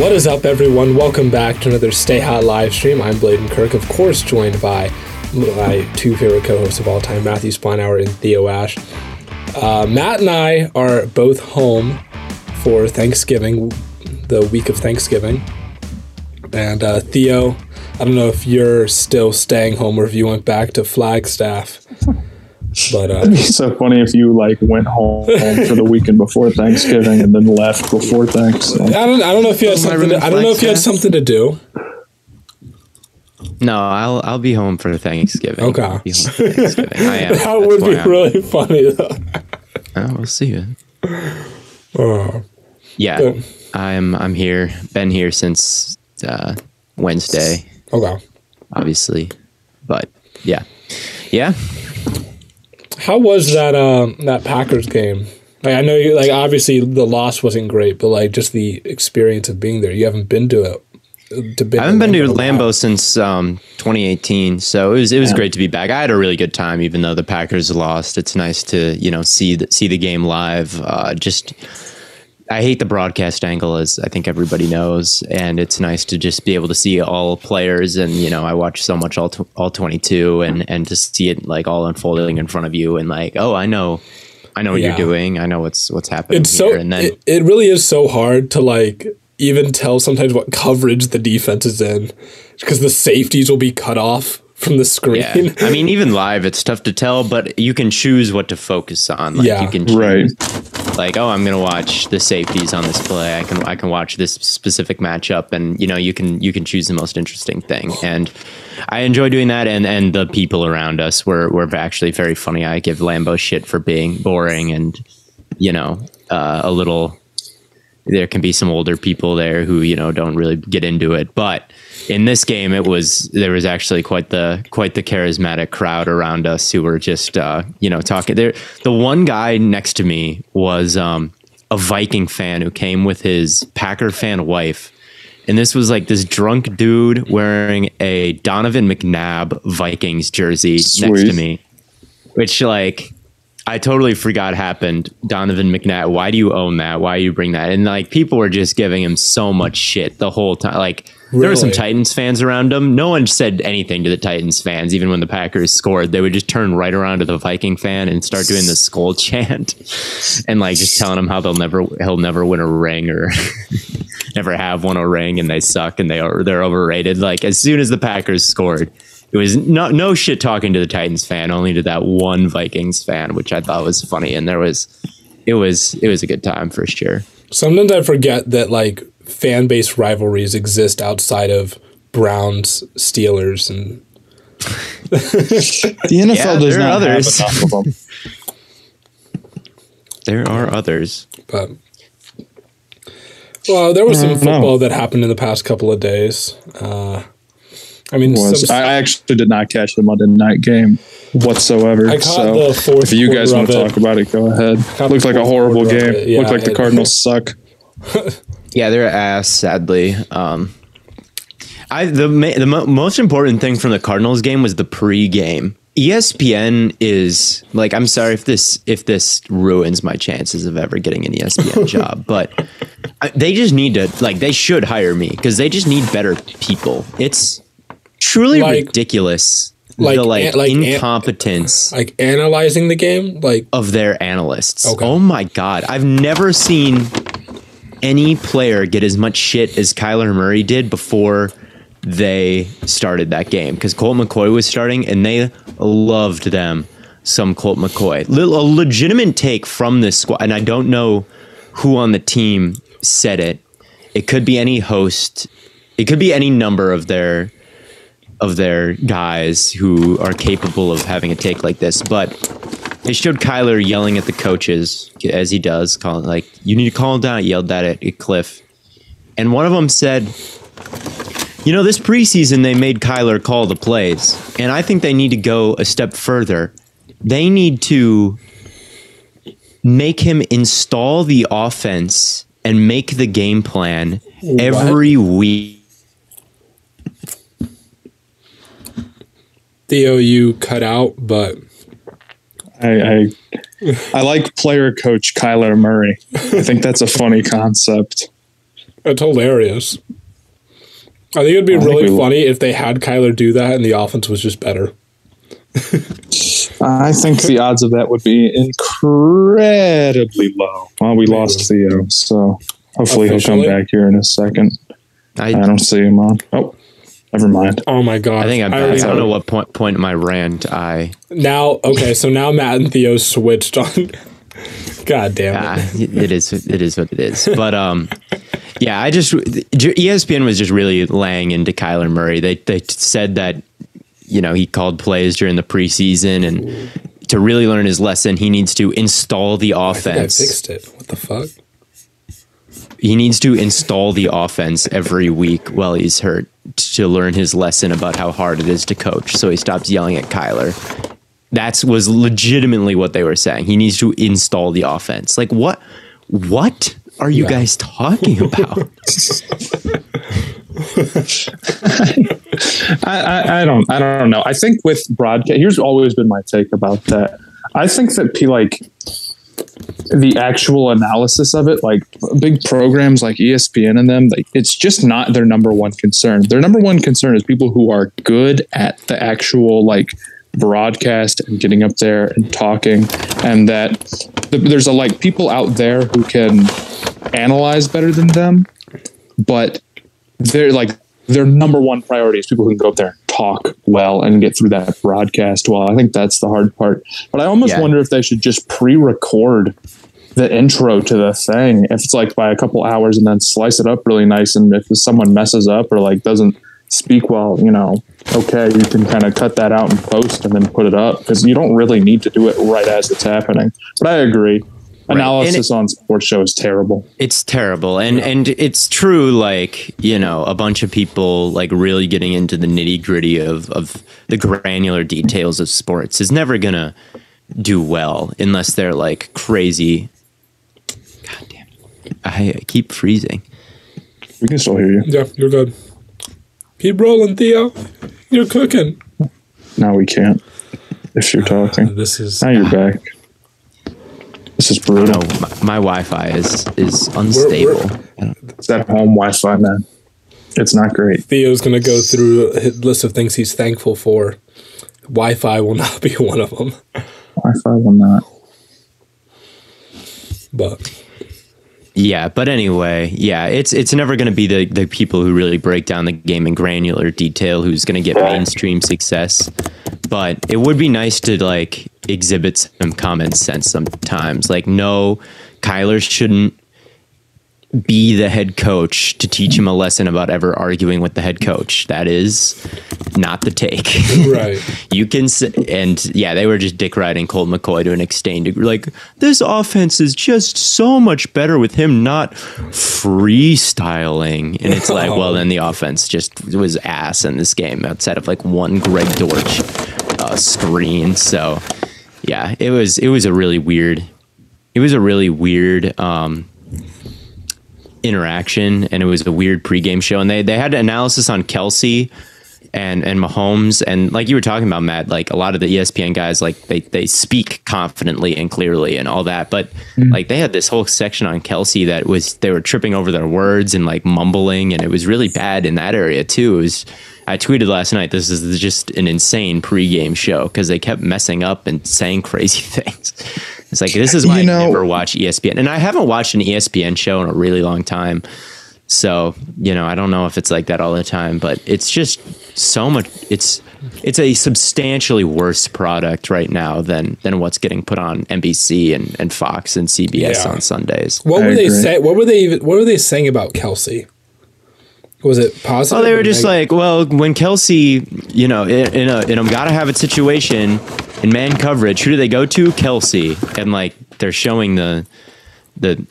What is up, everyone? Welcome back to another Stay Hot live stream. I'm Bladen Kirk, of course, joined by my two favorite co-hosts of all time, Matthew Spleinauer and Theo Ash. Uh, Matt and I are both home for Thanksgiving, the week of Thanksgiving. And uh, Theo, I don't know if you're still staying home or if you went back to Flagstaff. But uh, It'd be so funny if you like went home, home for the weekend before Thanksgiving and then left before Thanksgiving. I don't, I don't know if you had something. To, I don't know if you had something to do. No, I'll I'll be home for Thanksgiving. Okay. I'll be home for Thanksgiving. I am. That That's would be I'm- really funny, though. Oh, we'll see. you. Oh, Yeah, Good. I'm I'm here. Been here since uh, Wednesday, okay. obviously, but yeah, yeah. How was that um that Packers game? Like I know you like obviously the loss wasn't great, but like just the experience of being there. You haven't been to it. To been I haven't been to in a while. Lambeau since um, 2018, so it was it was great to be back. I had a really good time, even though the Packers lost. It's nice to you know see the, see the game live. Uh, just I hate the broadcast angle, as I think everybody knows, and it's nice to just be able to see all players. And you know, I watch so much all tw- all 22, and and to see it like all unfolding in front of you, and like, oh, I know. I know what Yeah. you're doing. I know what's what's happening It's here. so and then it, it really is so hard to like even tell sometimes what coverage the defense is in because the safeties will be cut off from the screen. Yeah, I mean, even live, it's tough to tell, but you can choose what to focus on. Like, Yeah, you can choose, right. Like, oh, I'm gonna watch the safeties on this play. I can I can watch this specific matchup, and you know, you can you can choose the most interesting thing. And I enjoy doing that, and and the people around us were were actually very funny. I give Lambeau shit for being boring, and you know, uh, a little. There can be some older people there who you know don't really get into it, but in this game it was there was actually quite the quite the charismatic crowd around us who were just uh, you know talking. There the one guy next to me was um, a viking fan who came with his packer fan wife. And this was like this drunk dude wearing a donovan mcnabb vikings jersey next to me which like I totally forgot happened. Donovan McNabb, why do you own that? Why do you bring that? And like people were just giving him so much shit the whole time. Like there were some Titans fans around him. No one said anything to the Titans fans, even when the Packers scored. They would just turn right around to the Viking fan and start doing the skull chant and like just telling him how they'll never he'll never win a ring or never have won a ring and they suck and they are they're overrated. Like as soon as the Packers scored, it was no no shit talking to the Titans fan, only to that one Vikings fan, which I thought was funny. And there was it was it was a good time for sure. Sometimes I forget that like fan base rivalries exist outside of Browns, Steelers, and The NFL Yeah, does there are not others. have enough of them. There are others. but Well, there was some I don't know. football that happened in the past couple of days. Uh, I mean, Was some, I actually did not catch the Monday night game whatsoever. I caught so the fourth if you guys want to talk about it, go ahead. Caught Looked like a horrible game. it. Yeah, Looked like the it- Cardinals suck. Yeah, they're ass. Sadly, um, I the ma- the mo- most important thing from the Cardinals game was the pre-game. ESPN is like I'm sorry if this if this ruins my chances of ever getting an ESPN job, but I, they just need to like they should hire me because they just need better people. It's truly Like- ridiculous like the like, an- like an- incompetence like analyzing the game, like of their analysts. Okay. Oh my god, I've never seen any player get as much shit as Kyler Murray did before they started that game because Colt McCoy was starting and they loved them some Colt McCoy. A legitimate take from this squad, and I don't know who on the team said it. It could be any host. It could be any number of their of their guys who are capable of having a take like this, but they showed Kyler yelling at the coaches as he does, calling like, "You need to calm down." Yelled that at, at Cliff, and one of them said, "You know, this preseason they made Kyler call the plays, and I think they need to go a step further. They need to make him install the offense and make the game plan every week." Theo, you cut out, but I, I I like player coach Kyler Murray. I think that's a funny concept. it's hilarious. I think it'd be I really we- funny if they had Kyler do that and the offense was just better. I think the odds of that would be incredibly low. Well, we lost Theo, so hopefully he'll come back here in a second. I I, don't see him on. Oh, never mind. Oh my god! I think I'm back. I don't know what point point in my rant I Now, okay, so now Matt and Theo switched on. God damn it! Ah, it is it is what it is. But um, yeah, I just ESPN was just really laying into Kyler Murray. They they said that you know he called plays during the preseason and to really learn his lesson, he needs to install the I think I offense. fixed it. What the fuck? He needs to install the offense every week while he's hurt to learn his lesson about how hard it is to coach. So he stops yelling at Kyler. That was legitimately what they were saying. He needs to install the offense. Like what? What are you Yeah. guys talking about? I, I, I don't I don't know. I think with broadcast, here's always been my take about that. I think that P like the actual analysis of it, like big programs like ESPN and them, like it's just not their number one concern. Their number one concern is people who are good at the actual like broadcast and getting up there and talking, and that th- there's a like people out there who can analyze better than them, but they're like their number one priority is people who can go up there and talk well and get through that broadcast well. I think that's the hard part. But I almost Yeah. wonder if they should just pre-record the intro to the thing if it's like by a couple hours and then slice it up really nice and if someone messes up or like doesn't speak well you know okay you can kind of cut that out and post and then put it up because you don't really need to do it right as it's happening but i agree analysis on sports show is terrible It's terrible, and and it's true. Like you know, a bunch of people like really getting into the nitty gritty of of the granular details of sports is never gonna do well unless they're like crazy. God damn it! I, I keep freezing. we can still hear you Yeah, you're good. Keep rolling, Theo. You're cooking. now we can't if you're ah, talking This is now you're back this is brutal. No, my, my Wi-Fi is is unstable. I don't- it's that home wi-fi man. It's not great. Theo's gonna go through a list of things he's thankful for. Wi-Fi will not be one of them, wi-fi will not. But Yeah, but anyway, yeah, it's it's never going to be the the people who really break down the game in granular detail who's going to get mainstream success. But it would be nice to like exhibit some common sense sometimes. Like, no, Kyler shouldn't be the head coach to teach him a lesson about ever arguing with the head coach. That is not the take. Right. you can s- and yeah, they were just dick riding Colt McCoy to an extent. degree. Like this offense is just so much better with him not freestyling, and it's like, well, then the offense just was ass in this game outside of like one Greg Dortch uh, screen. So yeah, it was it was a really weird. It was a really weird. Um, interaction and it was a weird pregame show and they they had analysis on Kelce and and Mahomes and like you were talking about Matt like a lot of the ESPN guys like they they speak confidently and clearly and all that but mm. like they had this whole section on Kelce that was they were tripping over their words and like mumbling and it was really bad in that area too. It was I tweeted last night this is just an insane pregame show because they kept messing up and saying crazy things. It's like this is why You know- I never watch ESPN and I haven't watched an ESPN show in a really long time so, you know, I don't know if it's like that all the time, but it's just so much it's it's a substantially worse product right now than than what's getting put on NBC and, and Fox and CBS Yeah. on Sundays. What I were they agree. say? What were they even? What were they saying about Kelce? Was it positive? Well, they were just negative? like, well, when Kelce, you know, in, in a in a gotta have it situation in man coverage, who do they go to? Kelce, and like they're showing the the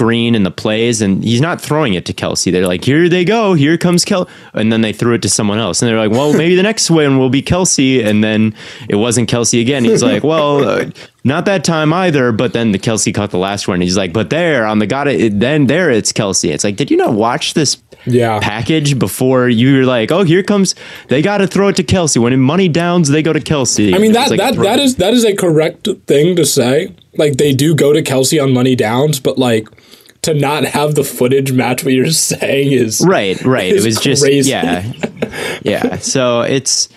screen and the plays, and he's not throwing it to Kelce. They're like, here they go, here comes Kel, and then they threw it to someone else, and they're like, well, maybe the next one will be Kelce, and then it wasn't Kelce again. He's like, well. Uh, not that time either, but then the Kelce caught the last one. He's like, but there on the gotta, then there it's Kelce. It's like, did you not watch this Yeah. package before you were like, oh, here comes they got to throw it to Kelce. When in money downs, they go to Kelce. I mean that like that that is that is a correct thing to say. Like they do go to Kelce on money downs, but like to not have the footage match what you're saying is right, right. It was just yeah, yeah. So it's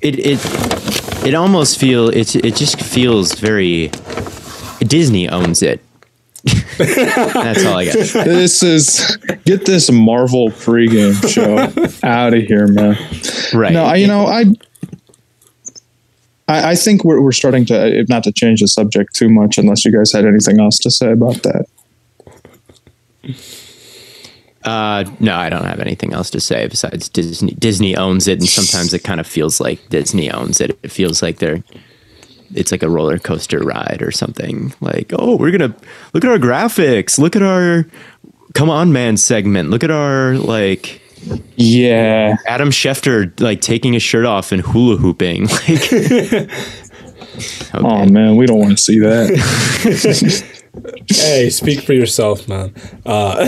it it it almost feel it it just feels very Disney owns it. That's all I got. This is get this Marvel pregame show out of here, man. Right. No, I, you know, I, I, I think we're, we're starting to, if not to change the subject too much, unless you guys had anything else to say about that. Uh, no, I don't have anything else to say besides Disney. Disney owns it, and sometimes it kind of feels like Disney owns it. It feels like they're, it's like a roller coaster ride or something. Like, oh, we're gonna look at our graphics, look at our come on man segment, look at our like Yeah. Adam Schefter like taking his shirt off and hula hooping. Like, Oh man, we don't want to see that. Hey, speak for yourself, man. Uh,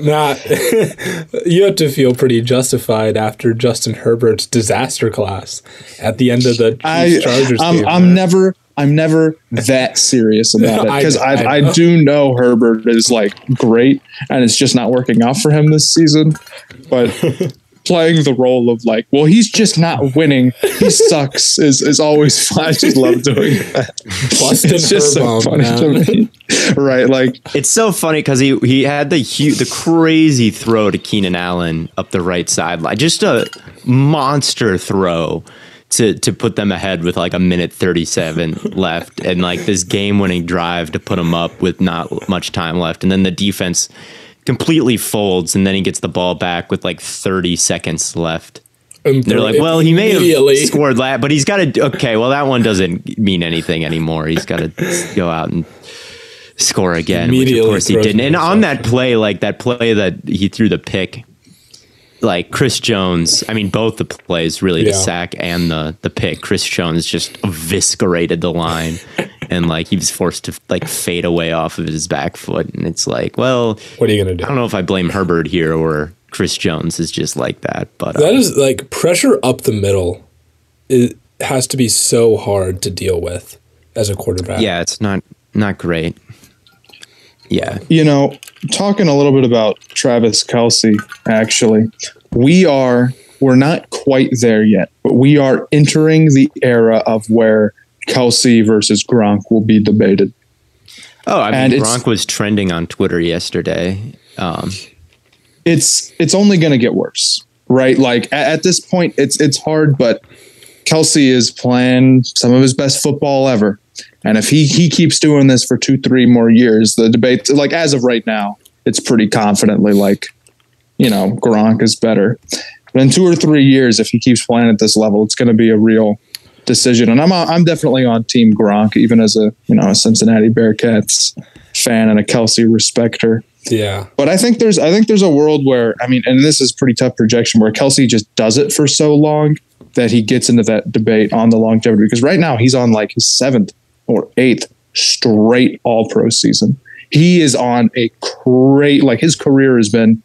Matt, you have to feel pretty justified after Justin Herbert's disaster class at the end of the Chiefs Chargers I'm, game. I'm never, I'm never that serious about it because know, I, I I, do know Herbert is like great, and it's just not working out for him this season. But playing the role of like, well, he's just not winning. He sucks. is is always fun. I just love doing that. Busting it's just so Herbone, funny man. to me, right? Like, It's so funny because he he had the hu- the crazy throw to Keenan Allen up the right sideline, just a monster throw to to put them ahead with like a minute thirty seven left, and like this game winning drive to put them up with not much time left, and then the defense completely folds, and then he gets the ball back with like thirty seconds left. And They're like, well, he may have scored that, but he's got to. Okay, well, that one doesn't mean anything anymore. He's got to go out and score again, which of course he didn't. And on that play, like that play that he threw the pick, like Chris Jones. I mean, both the plays, really, the sack and the the pick. Chris Jones just eviscerated the line, and like he was forced to like fade away off of his back foot. And it's like, well, What are you gonna do? I don't know if I blame Herbert here or Chris Jones is just like that, but uh, That is like pressure up the middle. It has to be so hard to deal with as a quarterback. yeah, it's not not great. Yeah, you know, talking a little bit about Travis Kelce, actually, we are we're not quite there yet, but we are entering the era of where Kelce versus Gronk will be debated. Oh, I And mean, it's- Gronk was trending on Twitter yesterday. Um, It's it's only going to get worse, right? Like at, at this point, it's it's hard, but Kelce is playing some of his best football ever, And if he he keeps doing this for two, three more years, the debate, like as of right now, it's pretty confidently like, you know, Gronk is better. But in two or three years, if he keeps playing at this level, it's going to be a real decision. And I'm I'm definitely on Team Gronk, even as a you know a Cincinnati Bearcats fan and a Kelce respecter. Yeah. But I think there's I think there's a world where I mean, and this is pretty tough projection where Kelce just does it for so long that he gets into that debate on the longevity because right now he's on like his seventh or eighth straight all pro season. He is on a great like his career has been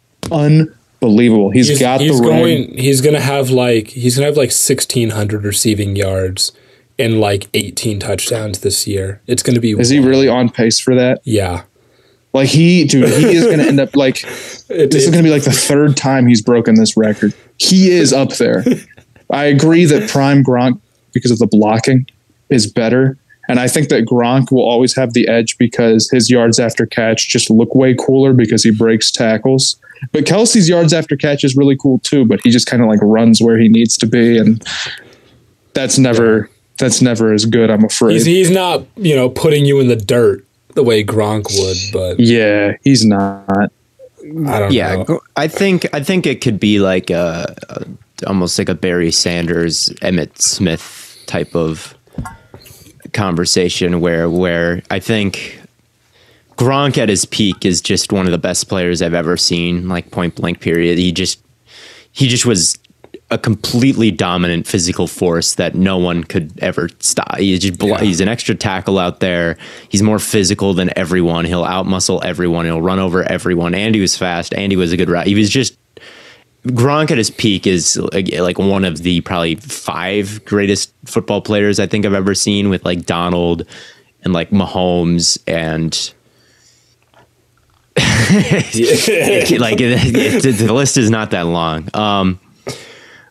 unbelievable. he's got he's the going ring. he's gonna have like he's gonna have like sixteen hundred receiving yards and like eighteen touchdowns this year. It's gonna be Is he really on pace for that? Yeah. Like he, dude, he is going to end up like It- this is going to be like the third time he's broken this record. He is up there. I agree that prime Gronk because of the blocking is better, and I think that Gronk will always have the edge because his yards after catch just look way cooler because he breaks tackles. But Kelce's yards after catch is really cool too, but he just kind of like runs where he needs to be, and that's never that's never as good. I'm afraid. He's he's not, you know, putting you in the dirt the way Gronk would, but yeah, he's not. I don't yeah, know. I think I think it could be like a, a almost like a Barry Sanders, Emmitt Smith type of conversation where where I think Gronk at his peak is just one of the best players I've ever seen, like point blank period. He just he just was a completely dominant physical force that no one could ever stop. He's just Yeah. he's an extra tackle out there. He's more physical than everyone. He'll outmuscle everyone. He'll run over everyone. And he was fast. And he was a good route. He was just Gronk at his peak is like one of the probably five greatest football players I think I've ever seen with like Donald and like Mahomes and like it, it- the list is not that long. Um,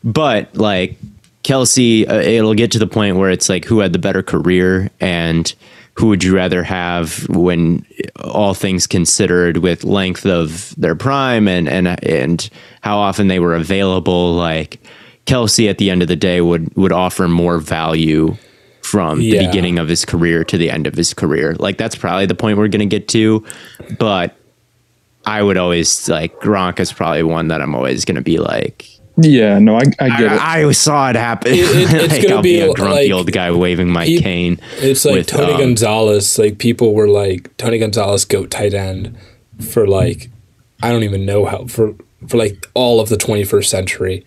but like Kelce, uh, it'll get to the point where it's like who had the better career and who would you rather have when all things considered with length of their prime and and and how often they were available like Kelce at the end of the day would would offer more value from the beginning of his career to the end of his career. Like that's probably the point we're going to get to, but I would always like Gronk is probably one that I'm always going to be like Yeah, no, I, I get it. I, I saw it happen. It- it- it's like, gonna I'll be be, a grumpy like- old guy waving my he- cane. It's like with, Tony um, Gonzalez. Like people were like Tony Gonzalez goat tight end for like I don't even know how for for like all of the 21st century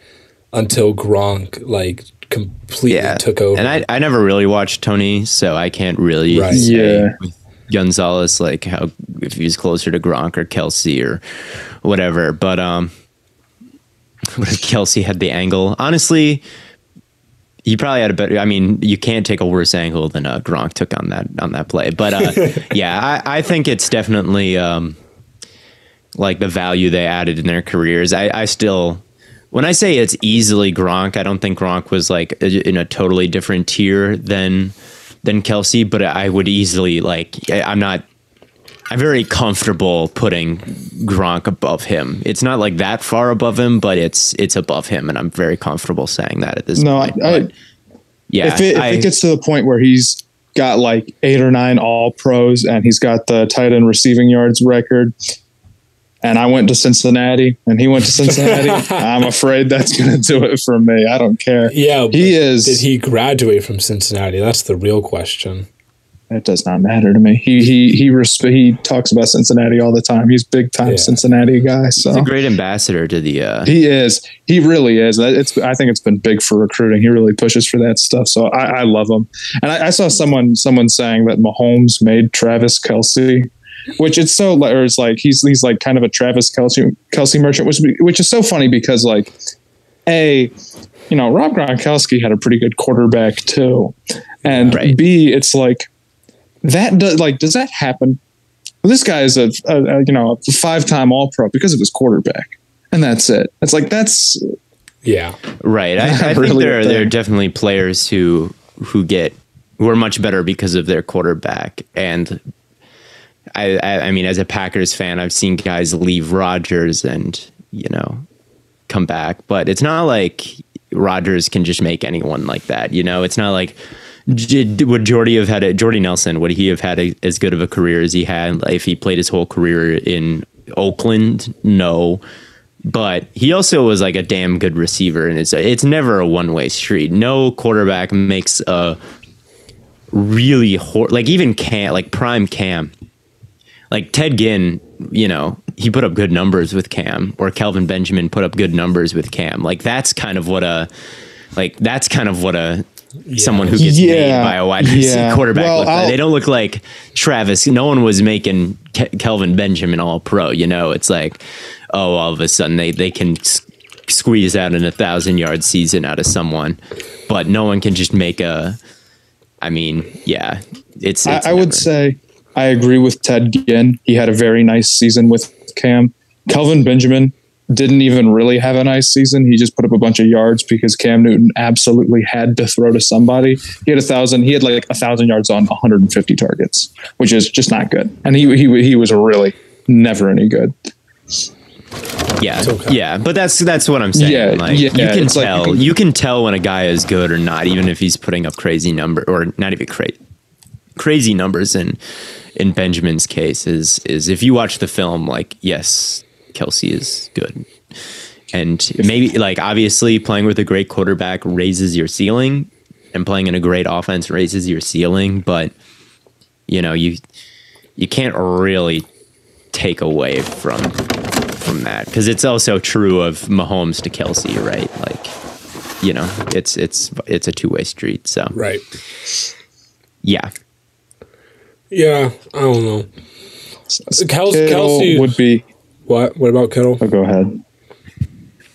until Gronk like completely Yeah, took over. And I, I never really watched Tony, so I can't really Right. say Yeah. with Gonzalez like how if he was closer to Gronk or Kelce or whatever. But um, what if Kelce had the angle? Honestly, he probably had a better. I mean, you can't take a worse angle than uh, Gronk took on that on that play. But uh, yeah, I, I think it's definitely um, like the value they added in their careers. I, I still, when I say it's easily Gronk, I don't think Gronk was like in a totally different tier than than Kelce, but I would easily like. I- I'm not. I'm very comfortable putting Gronk above him. It's not like that far above him, but it's it's above him, and I'm very comfortable saying that at this No, I, point. I, But, yeah, if it, if I- it gets to the point where he's got like eight or nine all pros and he's got the tight end receiving yards record, and I went to Cincinnati and he went to Cincinnati, I'm afraid that's going to do it for me. I don't care. yeah, He is. Did he graduate from Cincinnati? That's the real question. It does not matter to me. He he he resp- he talks about Cincinnati all the time. He's big time Yeah. Cincinnati guy. So he's a great ambassador to the. Uh, He is. He really is. It's. I think it's been big for recruiting. He really pushes for that stuff. So I, I love him. And I, I saw someone someone saying that Mahomes made Travis Kelce, which it's so or it's like he's he's like kind of a Travis Kelce Kelce merchant, which which is so funny because like a you know Rob Gronkowski had a pretty good quarterback too, and Right. b it's like that does like does that happen? This guy is a, a, a you know a five time All Pro because of his quarterback, and that's it. It's like that's Yeah, Right. I, I think Really there are, there are definitely players who who get who are much better because of their quarterback. And I, I I mean, as a Packers fan, I've seen guys leave Rodgers and you know come back, but it's not like Rodgers can just make anyone like that. You know, it's not like would Jordy have had it? Jordy Nelson would he have had a, as good of a career as he had if he played his whole career in Oakland? No, but he also was like a damn good receiver, and it's it's never a one way street. No quarterback makes a really hor- like even Cam like prime Cam, like Ted Ginn. You know, he put up good numbers with Cam, or Kelvin Benjamin put up good numbers with Cam. Like that's kind of what a like that's kind of what a someone who gets Yeah. made by a wide receiver Yeah. quarterback Well, look like. I'll- They don't look like Travis. No one was making Ke- Kelvin Benjamin all pro. You know, it's like oh, all of a sudden they they can s- squeeze out an a thousand yard season out of someone, but no one can just make a. I mean, yeah, it's. I, it's I would say I agree with Ted Ginn. He had a very nice season with Cam. Kelvin Benjamin didn't even really have a nice season. He just put up a bunch of yards because Cam Newton absolutely had to throw to somebody. He had a thousand. He had like a thousand yards on 150 targets, which is just not good. And he he he was really never any good. Yeah, okay. yeah, but that's that's what I'm saying. Yeah, like yeah, you can it's like you tell, you can- can, tell when a guy is good or not, even if he's putting up crazy number or not even crazy crazy numbers. In in Benjamin's case, is is if you watch the film, like yes, Kelce is good, and maybe like obviously playing with a great quarterback raises your ceiling, and playing in a great offense raises your ceiling, but you know you you can't really take away from from that because it's also true of Mahomes to Kelce, right? Like, you know, it's it's it's a two way street. So Right. yeah, Yeah. I don't know. Kels- Kittle Kelce would be. What? What about Kittle? Oh, go ahead.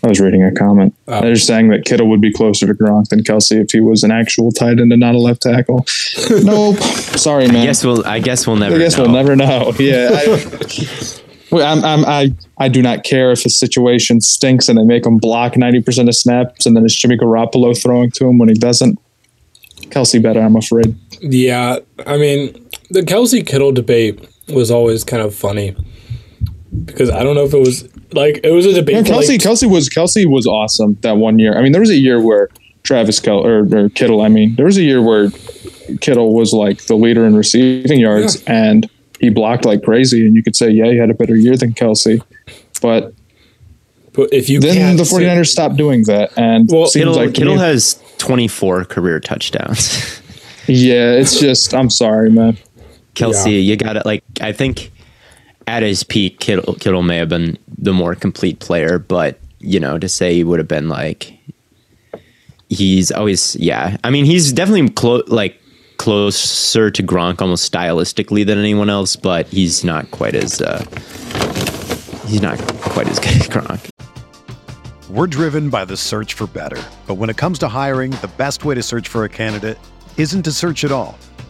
I was reading a comment. Oh. They're saying that Kittle would be closer to Gronk than Kelce if he was an actual tight end and not a left tackle. nope. Sorry, man. I guess we'll I guess we'll never. I guess know. we'll never know. Yeah. I, I'm, I'm, I, I do not care if his situation stinks and they make him block 90% of snaps and then it's Jimmy Garoppolo throwing to him when he doesn't. Kelce better, I'm afraid. Yeah. I mean, the Kelce Kittle debate was always kind of funny because I don't know if it was like it was a debate. Yeah, for, Kelce, like, Kelce was Kelce was awesome that one year. I mean, there was a year where Travis Kel or, or Kittle. I mean, there was a year where Kittle was like the leader in receiving yards, and he blocked like crazy. And you could say, yeah, he had a better year than Kelce. But but if you then the 49ers stopped doing that, and Well, seems Kittle, like Kittle me- has 24 career touchdowns. yeah, it's just I'm sorry, man. Kelce, Yeah. you got it. Like I think at his peak, Kittle, Kittle may have been the more complete player, but you know, to say he would have been like he's always yeah. I mean, he's definitely close like closer to Gronk almost stylistically than anyone else, but he's not quite as uh he's not quite as good as Gronk. We're driven by the search for better. But when it comes to hiring, the best way to search for a candidate isn't to search at all.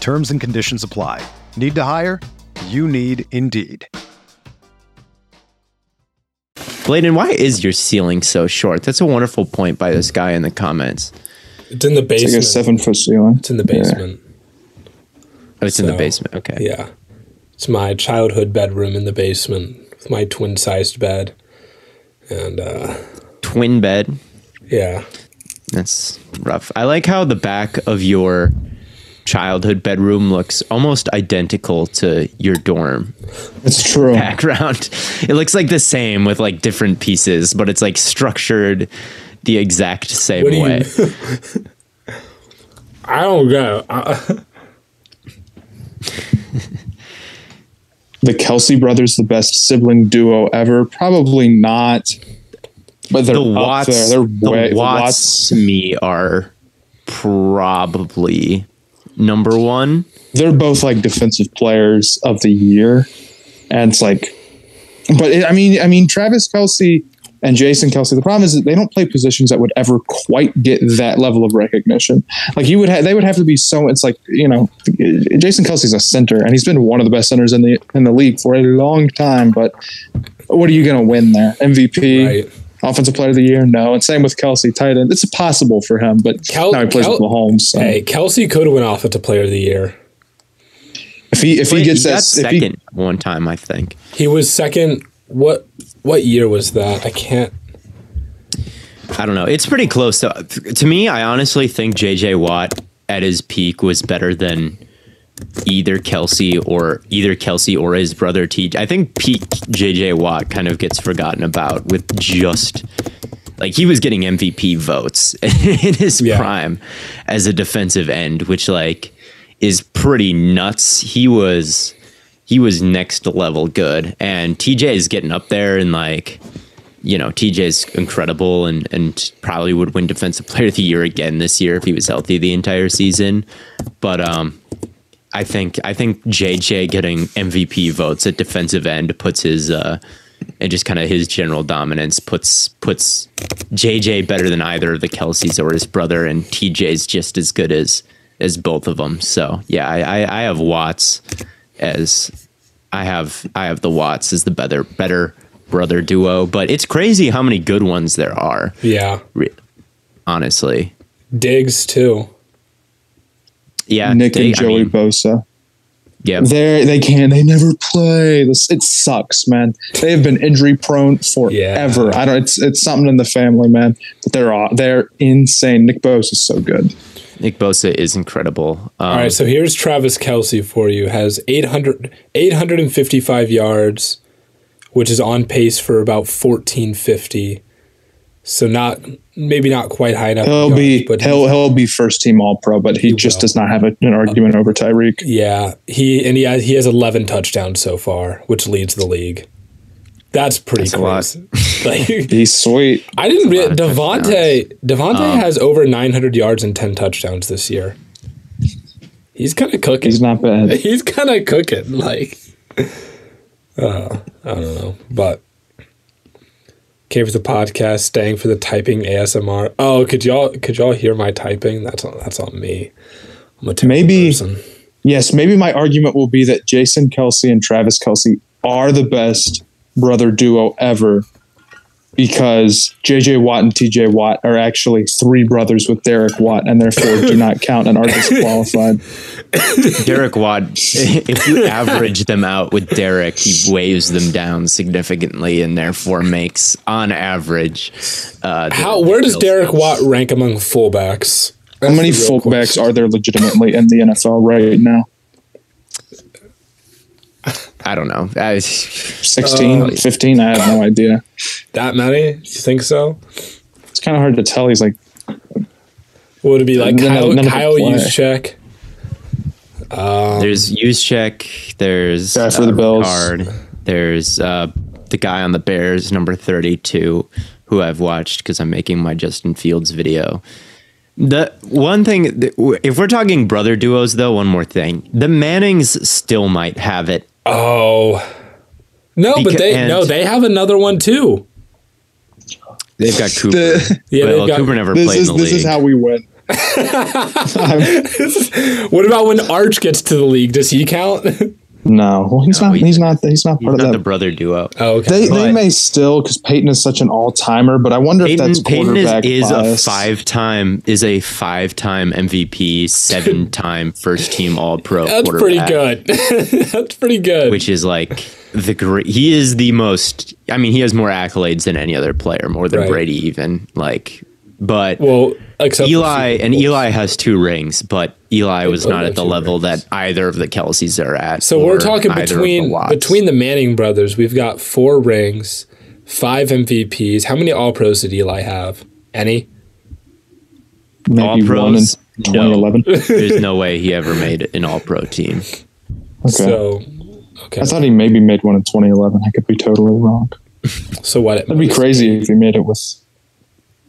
Terms and conditions apply. Need to hire? You need Indeed. Bladen, why is your ceiling so short? That's a wonderful point by this guy in the comments. it's in the It's like basement. a seven foot ceiling. It's in the basement. Oh, it's in the basement. Okay. Yeah. It's my childhood bedroom in the basement with my twin sized bed. And uh Twin bed. yeah. That's rough. I like how the back of your childhood bedroom looks almost identical to your dorm It's true. background. It looks like the same with like different pieces, but it's like structured the exact same What do you- way. I don't get it. I, the Kelce brothers the best sibling duo ever? Probably not. But they're The up Watts, there. They're the way, Watts to me are probably number one. they're both like defensive players of the year, and it's like, but it, I mean, I mean, Travis Kelce and Jason Kelce. The problem is that they don't play positions that would ever quite get that level of recognition. Like you would, have, they would have to be so. It's like you know, Jason Kelce's a center, and he's been one of the best centers in the in the league for a long time. But what are you going to win there? MVP. Right. Offensive player of the year, no. And same with Kelce, tight end. It's possible for him, but Kel- now he plays Kel- with Mahomes. So. Hey, Kelce could win offensive player of the year. If he if he gets he that got if he- second one time, I think. He was second. What what year was that? I can't. I don't know. It's pretty close to to me. I honestly think JJ Watt at his peak was better than either Kelce or either Kelce or his brother TJ. I think peak JJ Watt kind of gets forgotten about with just like he was getting MVP votes in his Yeah. prime as a defensive end, which like is pretty nuts. He was he was next level good, and TJ is getting up there and like you know, TJ's incredible and and probably would win defensive player of the year again this year if he was healthy the entire season. But um I think I think JJ getting MVP votes at defensive end puts his uh and just kind of his general dominance puts puts JJ better than either of the Kelces or his brother, and TJ's just as good as as both of them. So yeah, I, I, I have Watts as I have I have the Watts as the better better brother duo, but it's crazy how many good ones there are. Yeah, re- Honestly, Diggs too. Yeah, Nick they- and I Joey mean, Bosa. yeah, They they can't. They never play. This it sucks, man. They have been injury prone forever. Yeah. I don't. It's it's something in the family, man. But they're all they're insane. Nick Bosa is so good. Nick Bosa is incredible. Um, All right, so here's Travis Kelce for you. Has 800, 855 yards, which is on pace for about 1450. So not maybe not quite high enough. He'll yards, be but he'll he'll be first team All Pro, but he, just will. does not have a, an argument over Tyreek. yeah, he and he has, he has 11 touchdowns so far, which leads the league. That's pretty That's crazy. Like, He's sweet. I didn't a realize lot of Davante Davante Um, has over 900 yards and 10 touchdowns this year. He's kind of cooking. He's not bad. He's kind of cooking. Like, uh, I don't know, but came for the podcast, staying for the typing ASMR. Oh, could y'all could y'all hear my typing? That's on, that's on me. I'm a Maybe- person. Yes, maybe my argument will be that Jason Kelce and Travis Kelce are the best brother duo ever because JJ Watt and TJ Watt are actually three brothers with Derek Watt and therefore do not count and are disqualified. Derek Watt, if you average them out with Derek, he weighs them down significantly and therefore makes, on average, uh, the- How where does Derek Bills- Watt rank among fullbacks? How many fullbacks question. are there legitimately in the NFL right now? I don't know. I, 16, Uh, 15? I have no idea. that many? You think so? It's kind of hard to tell. He's like, what Would it be like None of- Kyle, none of them Kyle play. Juszczyk? there's Juszczyk. There's Guy for the Bills. Ricard, there's uh, the guy on the Bears, number 32, who I've watched because I'm making my Justin Fields video. The one thing, if we're talking brother duos, though, one more thing. The Mannings still might have it Oh. No, but they no, they have another one too. They've got Cooper. The- Yeah, well, got- Cooper never played is in the this league. This is how we win. What about when Arch gets to the league? Does he count? No, well, he's not. he- He's not. He's not He's part not of the brother duo. oh, okay. They, they may still because Peyton is such an all timer, but I wonder if Peyton, that's Peyton is, quarterback is a five time is a five time MVP, seven time first team All Pro. That's pretty good. That's pretty good. Which is like the great. He is the most. I mean, he has more accolades than any other player, more than Right. Brady even. Like, but well, except Eli and Eli has two rings, but Eli was not at the level rings. that either of the Kelces are at. So we're talking either of the between between the Manning brothers. We've got four rings, five MVPs. How many All Pros did Eli have? Any? maybe All one in pros? No. 2011. There's no way he ever made an All Pro team. Okay. So, Okay. I thought he maybe made one in 2011. I could be totally wrong. So what? That'd be crazy if he made it with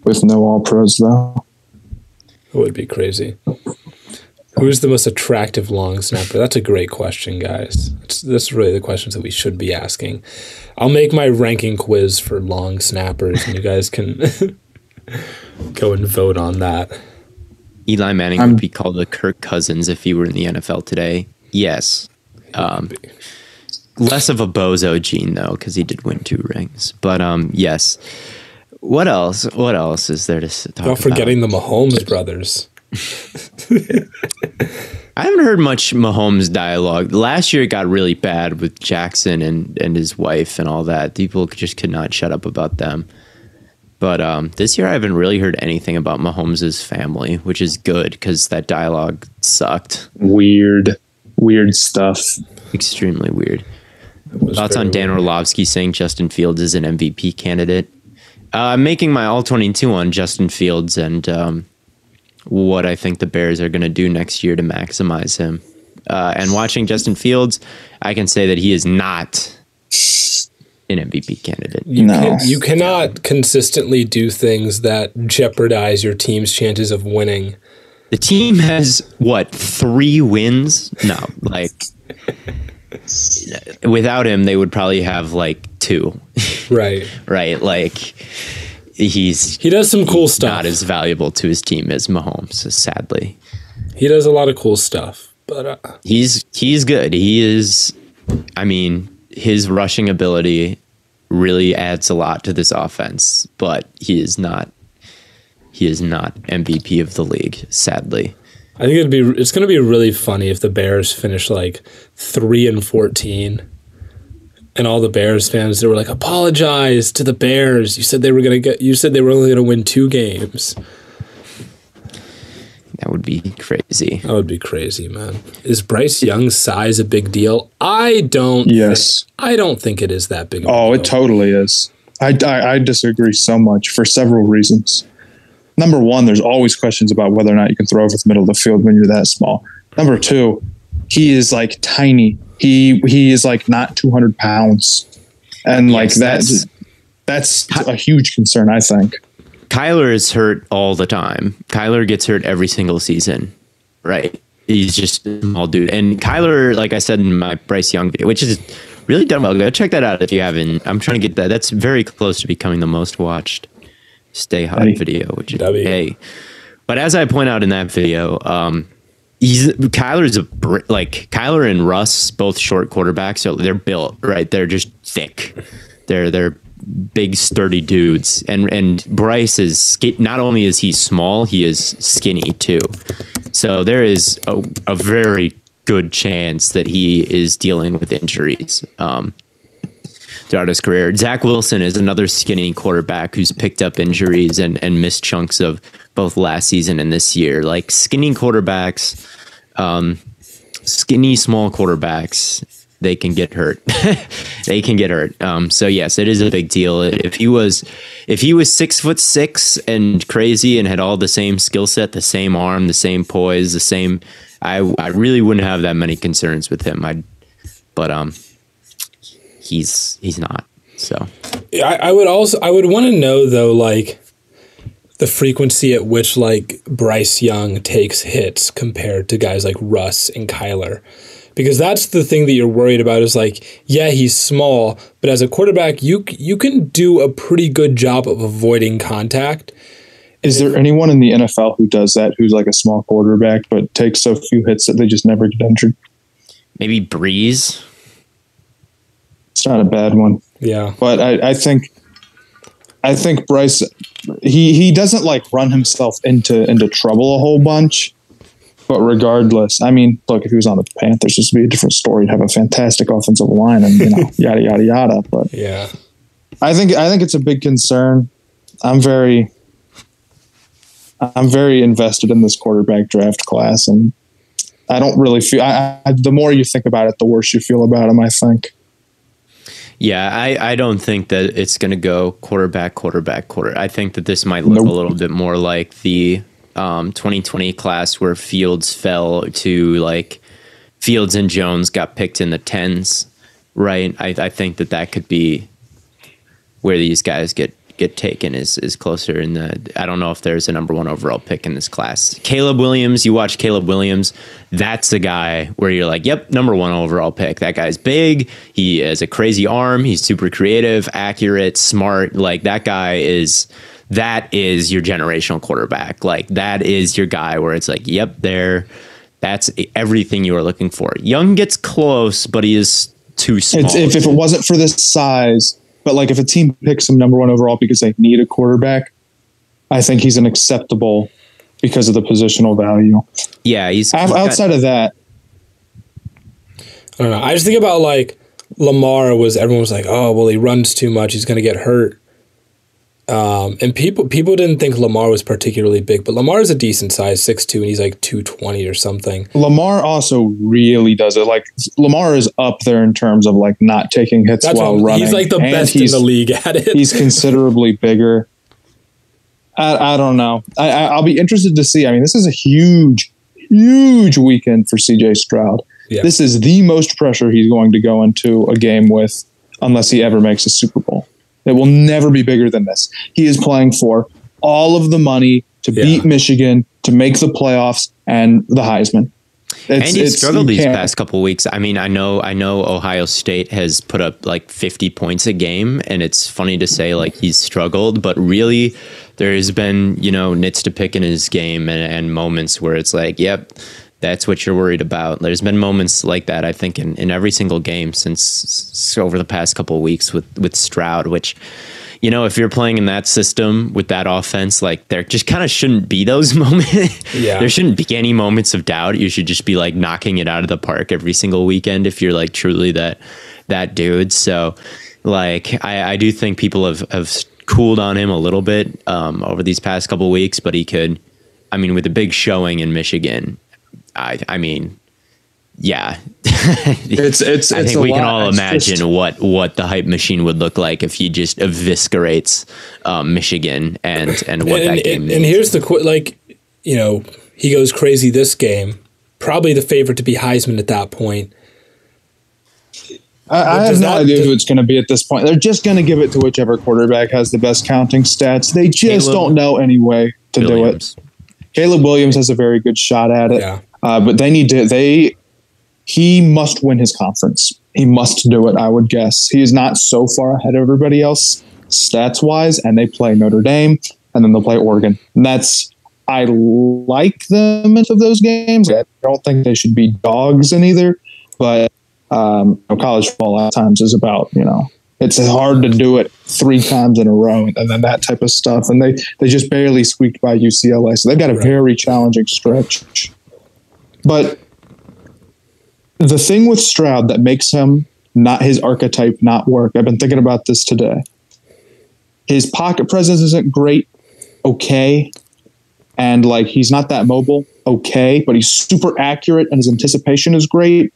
with no all pros though. It would be crazy. Who's the most attractive long snapper? That's a great question, guys. It's, that's really the questions that we should be asking. I'll make my ranking quiz for long snappers, and you guys can go and vote on that. Eli Manning I'm- would be called a Kirk Cousins if he were in the NFL today. Yes. Um, less of a bozo gene though, because he did win two rings. But um, yes. What else? What else is there to s- talk Not about? forgetting the Mahomes brothers. I haven't heard much Mahomes dialogue. Last year it got really bad with Jackson and, and his wife and all that. People just could not shut up about them. But um, this year I haven't really heard anything about Mahomes' family, which is good because that dialogue sucked. Weird, weird stuff. Extremely weird. Thoughts on Dan weird. Orlovsky saying Justin Fields is an MVP candidate? Uh, I'm making my all 22 on Justin Fields and um, what I think the Bears are going to do next year to maximize him. Uh, and watching Justin Fields, I can say that he is not an MVP candidate. You, No. can, you cannot consistently do things that jeopardize your team's chances of winning. The team has what three wins? No, like without him, they would probably have like two, Right. right? Like he's He does some cool stuff. not as valuable to his team as Mahomes. Sadly, he does a lot of cool stuff. But uh, he's he's good. He is. I mean, his rushing ability really adds a lot to this offense, but he is not. He is not MVP of the league. Sadly, I think it'd be it's going to be really funny if the Bears finish like 3 and 14 and all the Bears fans they were like apologize to the Bears. You said they were going to get you said they were only going to win 2 games. that would be crazy. That would be crazy, man. Is Bryce Young's size a big deal? I don't Yes. thi- I don't think it is that big of a Oh, deal. it totally is. I, I, I disagree so much for several reasons. Number one, there's always questions about whether or not you can throw over the middle of the field when you're that small. Number two, he is like tiny. He he is like not 200 pounds, and like Yes, that's that's a huge concern. I think. Kyler is hurt all the time. Kyler gets hurt every single season, right? He's just a small dude. And Kyler, like I said in my Bryce Young video, which is really done well. Go check that out if you haven't. I'm trying to get that. That's very close to becoming the most watched Stay Hot Hey. video, which is W. hey. But as I point out in that video, um, he's Kyler's a like Kyler and Russ, both short quarterbacks. So they're built right. They're just thick. They're they're big sturdy dudes. And and Bryce is not only is he small, he is skinny too. So there is a, a very good chance that he is dealing with injuries. Um, throughout his career. Zach Wilson is another skinny quarterback who's picked up injuries and, and missed chunks of both last season and this year. Like skinny quarterbacks, um, skinny small quarterbacks, they can get hurt. they can get hurt. Um, so yes, it is a big deal. If he was, if he was six foot six and crazy and had all the same skill set, the same arm, the same poise, the same, I I really wouldn't have that many concerns with him. I, but um, he's he's not. So I, I would also I would want to know though like the frequency at which like Bryce Young takes hits compared to guys like Russ and Kyler. Because that's the thing that you're worried about is like, yeah, he's small, but as a quarterback, you you can do a pretty good job of avoiding contact. Is there anyone in the NFL who does that? Who's like a small quarterback but takes so few hits that they just never get injured? maybe Brees. It's not a bad one. Yeah. but I, I think I think Bryce he he doesn't like run himself into into trouble a whole bunch. But regardless, I mean, look, if he was on the Panthers, this would be a different story. He'd have a fantastic offensive line and you know, yada yada yada. But Yeah. I think I think it's a big concern. I'm very I'm very invested in this quarterback draft class, and I don't really feel. I, I, the more you think about it, the worse you feel about him. I think. Yeah, I, I don't think that it's going to go quarterback, quarterback, quarter. I think that this might look Nope. a little bit more like the um, 2020 class where Fields fell to like Fields and Jones got picked in the tens. right? I, I think that that could be where these guys get get taken is is closer in the I don't know if there's a number one overall pick in this class. Caleb Williams, you watch Caleb Williams, that's the guy where you're like, yep, number one overall pick. That guy's big. He has a crazy arm. He's super creative, accurate, smart. Like that guy is that is your generational quarterback. Like that is your guy where it's like, yep, there that's everything you are looking for. Young gets close, but he is too small. If, if it wasn't for this size, but like if a team picks him number one overall because they need a quarterback, I think he's an acceptable because of the positional value. Yeah, he's, he's outside got, of that. I don't know. I just think about like Lamar was everyone was like, oh well, he runs too much, he's gonna get hurt. Um, and people people didn't think Lamar was particularly big, but Lamar is a decent size, six two, and he's like two twenty or something. Lamar also really does it. Like Lamar is up there in terms of like not taking hits That's while running. He's like the best in the league at it. he's considerably bigger. I, I don't know. I, I'll be interested to see. I mean, this is a huge, huge weekend for CJ Stroud. Yeah. This is the most pressure he's going to go into a game with, unless he ever makes a Super Bowl. It will never be bigger than this. He is playing for all of the money to yeah. beat Michigan, to make the playoffs, and the Heisman. It's, and he struggled these past couple weeks. I mean, I know, I know, Ohio State has put up like 50 points a game, and it's funny to say like he's struggled, but really, there has been you know nits to pick in his game and, and moments where it's like, yep, that's what you're worried about. There's been moments like that, I think, in, in every single game since over the past couple of weeks with with Stroud, which you know, if you're playing in that system with that offense, like there just kind of shouldn't be those moments. Yeah. there shouldn't be any moments of doubt. You should just be like knocking it out of the park every single weekend if you're like truly that that dude. So like I, I do think people have, have cooled on him a little bit um, over these past couple weeks, but he could I mean, with a big showing in Michigan, I, I mean, yeah, it's it's. I it's think we lot. can all imagine just, what what the hype machine would look like if he just eviscerates um, Michigan and and what and, that game. And, and here's the like, you know, he goes crazy this game. Probably the favorite to be Heisman at that point. I, I have no idea does, who it's going to be at this point. They're just going to give it to whichever quarterback has the best counting stats. They just Caleb don't know any way to Williams. do it. Caleb Williams has a very good shot at it. Yeah. Uh, but they need to they he must win his conference. He must do it, I would guess. He is not so far ahead of everybody else stats wise, and they play Notre Dame and then they'll play Oregon. And that's I like them of those games. I don't think they should be dogs in either, but um, college football at times is about you know it's hard to do it three times in a row and then that type of stuff. And they, they just barely squeaked by UCLA. So they've got a very challenging stretch. But the thing with Stroud that makes him not his archetype not work, I've been thinking about this today. His pocket presence isn't great, okay. And like he's not that mobile, okay, but he's super accurate and his anticipation is great.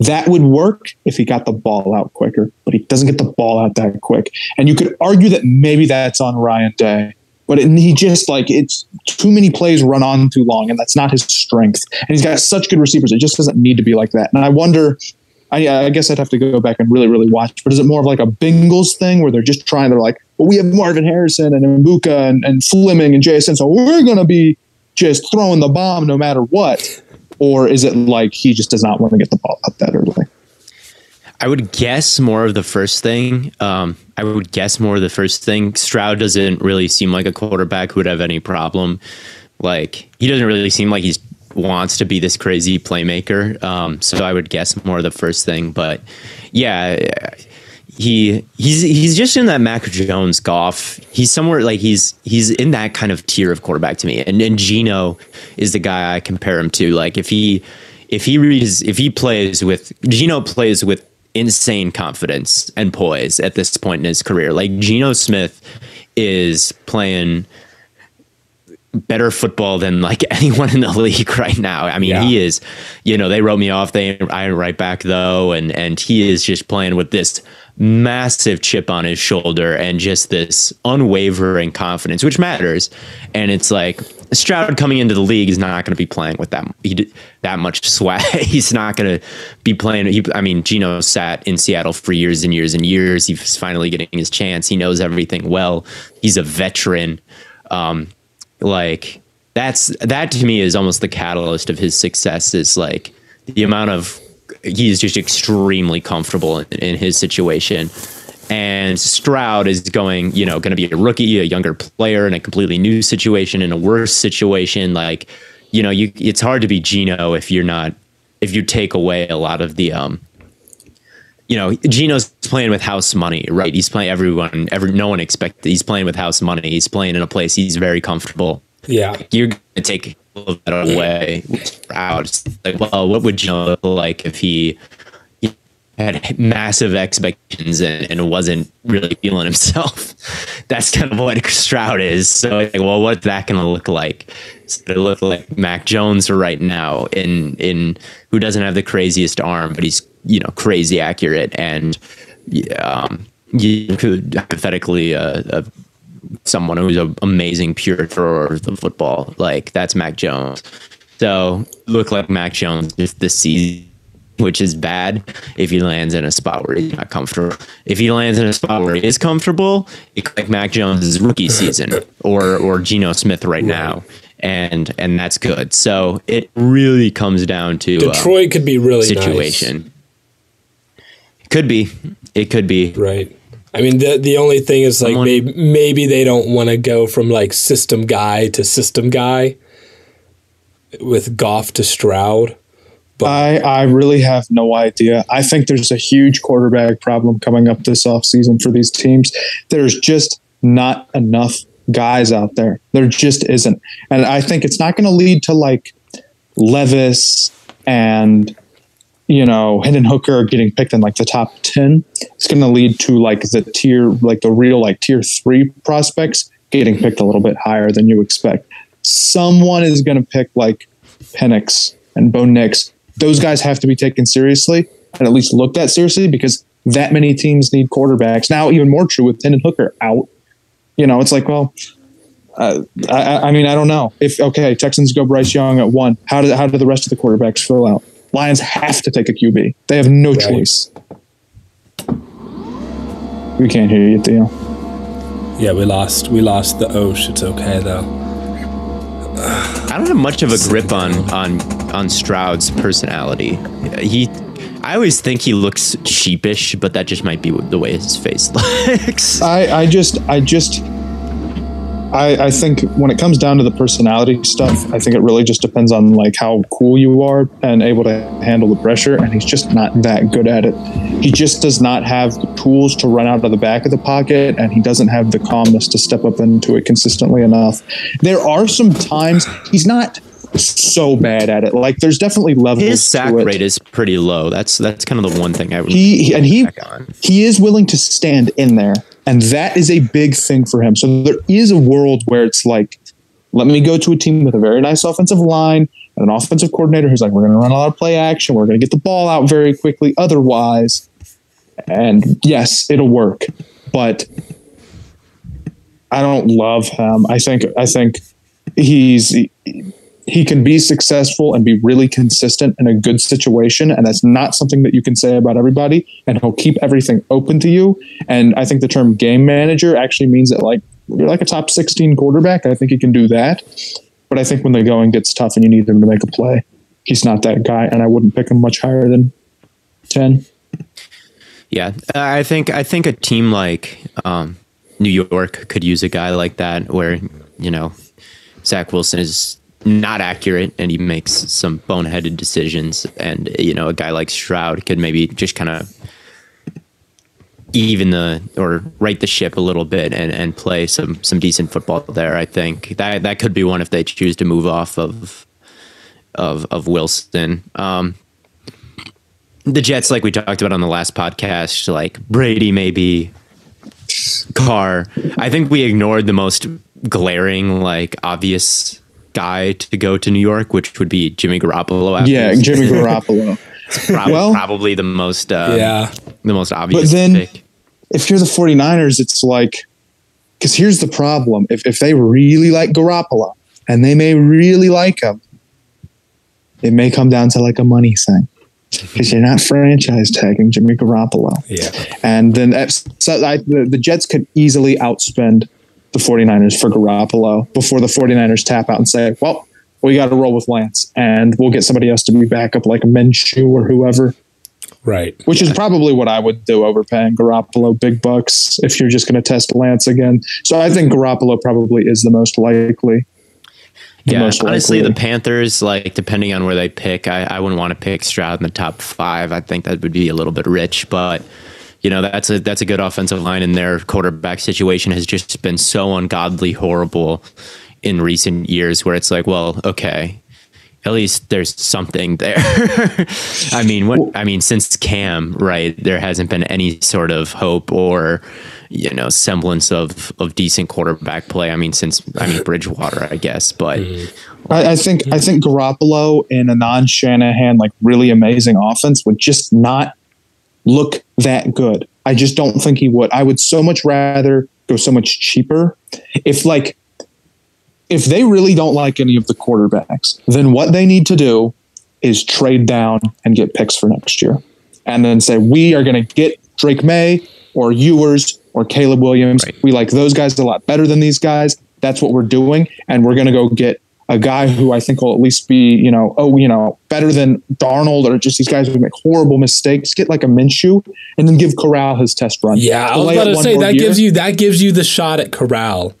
That would work if he got the ball out quicker, but he doesn't get the ball out that quick. And you could argue that maybe that's on Ryan Day, but it, he just like it's too many plays run on too long, and that's not his strength. And he's got such good receivers; it just doesn't need to be like that. And I wonder. I, I guess I'd have to go back and really, really watch. But is it more of like a Bengals thing where they're just trying? They're like, well, we have Marvin Harrison and Egbuka and, and Fleming and Jaxon, so we're going to be just throwing the bomb no matter what or is it like he just does not want to get the ball up that early? I would guess more of the first thing. Um, I would guess more of the first thing. Stroud doesn't really seem like a quarterback who would have any problem. Like he doesn't really seem like he wants to be this crazy playmaker. Um, so I would guess more of the first thing. But yeah, he he's he's just in that Mac Jones Goff. He's somewhere like he's he's in that kind of tier of quarterback to me. And and Geno is the guy I compare him to. Like if he if he reads if he plays with Geno plays with insane confidence and poise at this point in his career. Like Geno Smith is playing better football than like anyone in the league right now. I mean, yeah. he is, you know, they wrote me off. They I write back though, and and he is just playing with this massive chip on his shoulder and just this unwavering confidence, which matters. And it's like Stroud coming into the league is not going to be playing with that he, that much swag. He's not going to be playing. He, I mean, Geno sat in Seattle for years and years and years. He's finally getting his chance. He knows everything well. He's a veteran. Um, like that's that to me is almost the catalyst of his success. Is like the amount of he's just extremely comfortable in, in his situation and Stroud is going, you know, going to be a rookie, a younger player in a completely new situation, in a worse situation. Like, you know, you it's hard to be Geno if you're not if you take away a lot of the um you know, Geno's playing with house money, right? He's playing everyone, every no one expected. He's playing with house money. He's playing in a place he's very comfortable. Yeah, you're gonna take that away. Stroud, like, well, what would Geno look like if he had massive expectations and, and wasn't really feeling himself. That's kind of what Stroud is. So, like, well, what's that going to look like? So it look like Mac Jones right now, in in who doesn't have the craziest arm, but he's you know crazy accurate and um, you could hypothetically uh, uh, someone who's an amazing pure thrower of the football. Like that's Mac Jones. So look like Mac Jones this season which is bad if he lands in a spot where he's not comfortable. If he lands in a spot where he is comfortable, it's like Mac Jones' rookie season or or Geno Smith right, now. And and that's good. So it really comes down to uh, Detroit could be really situation. Nice. Could be. It could be. Right. I mean, the the only thing is like Someone, maybe maybe they don't want to go from like system guy to system guy with Goff to Stroud. I, I really have no idea. I think there's a huge quarterback problem coming up this offseason for these teams. There's just not enough guys out there. There just isn't. And I think it's not going to lead to like Levis and you know, Hendon Hooker getting picked in like the top 10. It's going to lead to like the tier, like the real like tier three prospects getting picked a little bit higher than you expect. Someone is going to pick like Penix and Bo Nix those guys have to be taken seriously and at least looked at seriously because that many teams need quarterbacks. Now, even more true with Hendon Hooker out. You know, it's like, well, uh, I, I, mean, I don't know if okay, Texans go Bryce Young at one. How do how do the rest of the quarterbacks fill out? Lions have to take a QB. They have no right. choice. We can't hear you, Theo. Yeah, we lost. We lost the Osh. It's okay though. I don't have much of a grip on on on Stroud's personality. He, I always think he looks sheepish, but that just might be the way his face looks. I, I just, I just, I, I think when it comes down to the personality stuff, I think it really just depends on like how cool you are and able to handle the pressure. And he's just not that good at it. He just does not have the tools to run out of the back of the pocket, and he doesn't have the calmness to step up into it consistently enough. There are some times he's not so bad at it. Like there's definitely levels. His sack rate is pretty low. That's that's kind of the one thing I would. He and he he is willing to stand in there, and that is a big thing for him. So there is a world where it's like, let me go to a team with a very nice offensive line and an offensive coordinator who's like, we're going to run a lot of play action. We're going to get the ball out very quickly. Otherwise, and yes, it'll work, but I don't love him. I think I think he's he can be successful and be really consistent in a good situation. And that's not something that you can say about everybody. And he'll keep everything open to you. And I think the term game manager actually means that like you're like a top 16 quarterback. I think he can do that. But I think when the going gets tough and you need him to make a play, he's not that guy. And I wouldn't pick him much higher than 10. Yeah. I think, I think a team like, um, New York could use a guy like that where, you know, Zach Wilson is not accurate and he makes some boneheaded decisions. And, you know, a guy like Stroud could maybe just kind of even the or right the ship a little bit and, and play some some decent football there. I think that that could be one if they choose to move off of of of Wilson. Um, the Jets, like we talked about on the last podcast, like Brady maybe Carr. I think we ignored the most glaring, like obvious guy to go to New York, which would be Jimmy Garoppolo. yeah, Jimmy Garoppolo. probably, well, probably the most uh, yeah the most obvious. But then, pick. if you're the 49ers, it's like because here's the problem: if if they really like Garoppolo and they may really like him. It may come down to like a money thing because you're not franchise tagging Jimmy Garoppolo. Yeah. And then so I, the, the Jets could easily outspend the 49ers for Garoppolo before the 49ers tap out and say, well, we got to roll with Lance and we'll get somebody else to be back up like Minshew or whoever. Right. Which is probably what I would do overpaying Garoppolo big bucks if you're just going to test Lance again. So I think Garoppolo probably is the most likely. The yeah, most honestly, likely. the Panthers, like depending on where they pick, I, I wouldn't want to pick Stroud in the top five. I think that would be a little bit rich, but you know that's a that's a good offensive line, and their quarterback situation has just been so ungodly horrible in recent years, where it's like, well, okay, at least there's something there. I mean, what I mean, since Cam, right, there hasn't been any sort of hope or you know semblance of of decent quarterback play. I mean, since I mean Bridgewater, I guess, but. I, I, think I think Garoppolo in a non Shanahan like really amazing offense would just not look that good. I just don't think he would. I would so much rather go so much cheaper if like if they really don't like any of the quarterbacks, then what they need to do is trade down and get picks for next year. And then say, we are going to get Drake Maye or Ewers or Caleb Williams. Right. We like those guys a lot better than these guys. That's what we're doing. And we're going to go get a guy who I think will at least be, you know, oh, you know, better than Darnold or just these guys who make horrible mistakes. Get like a Minshew and then give Corral his test run. Yeah, I was about to say that year. gives you that gives you the shot at Corral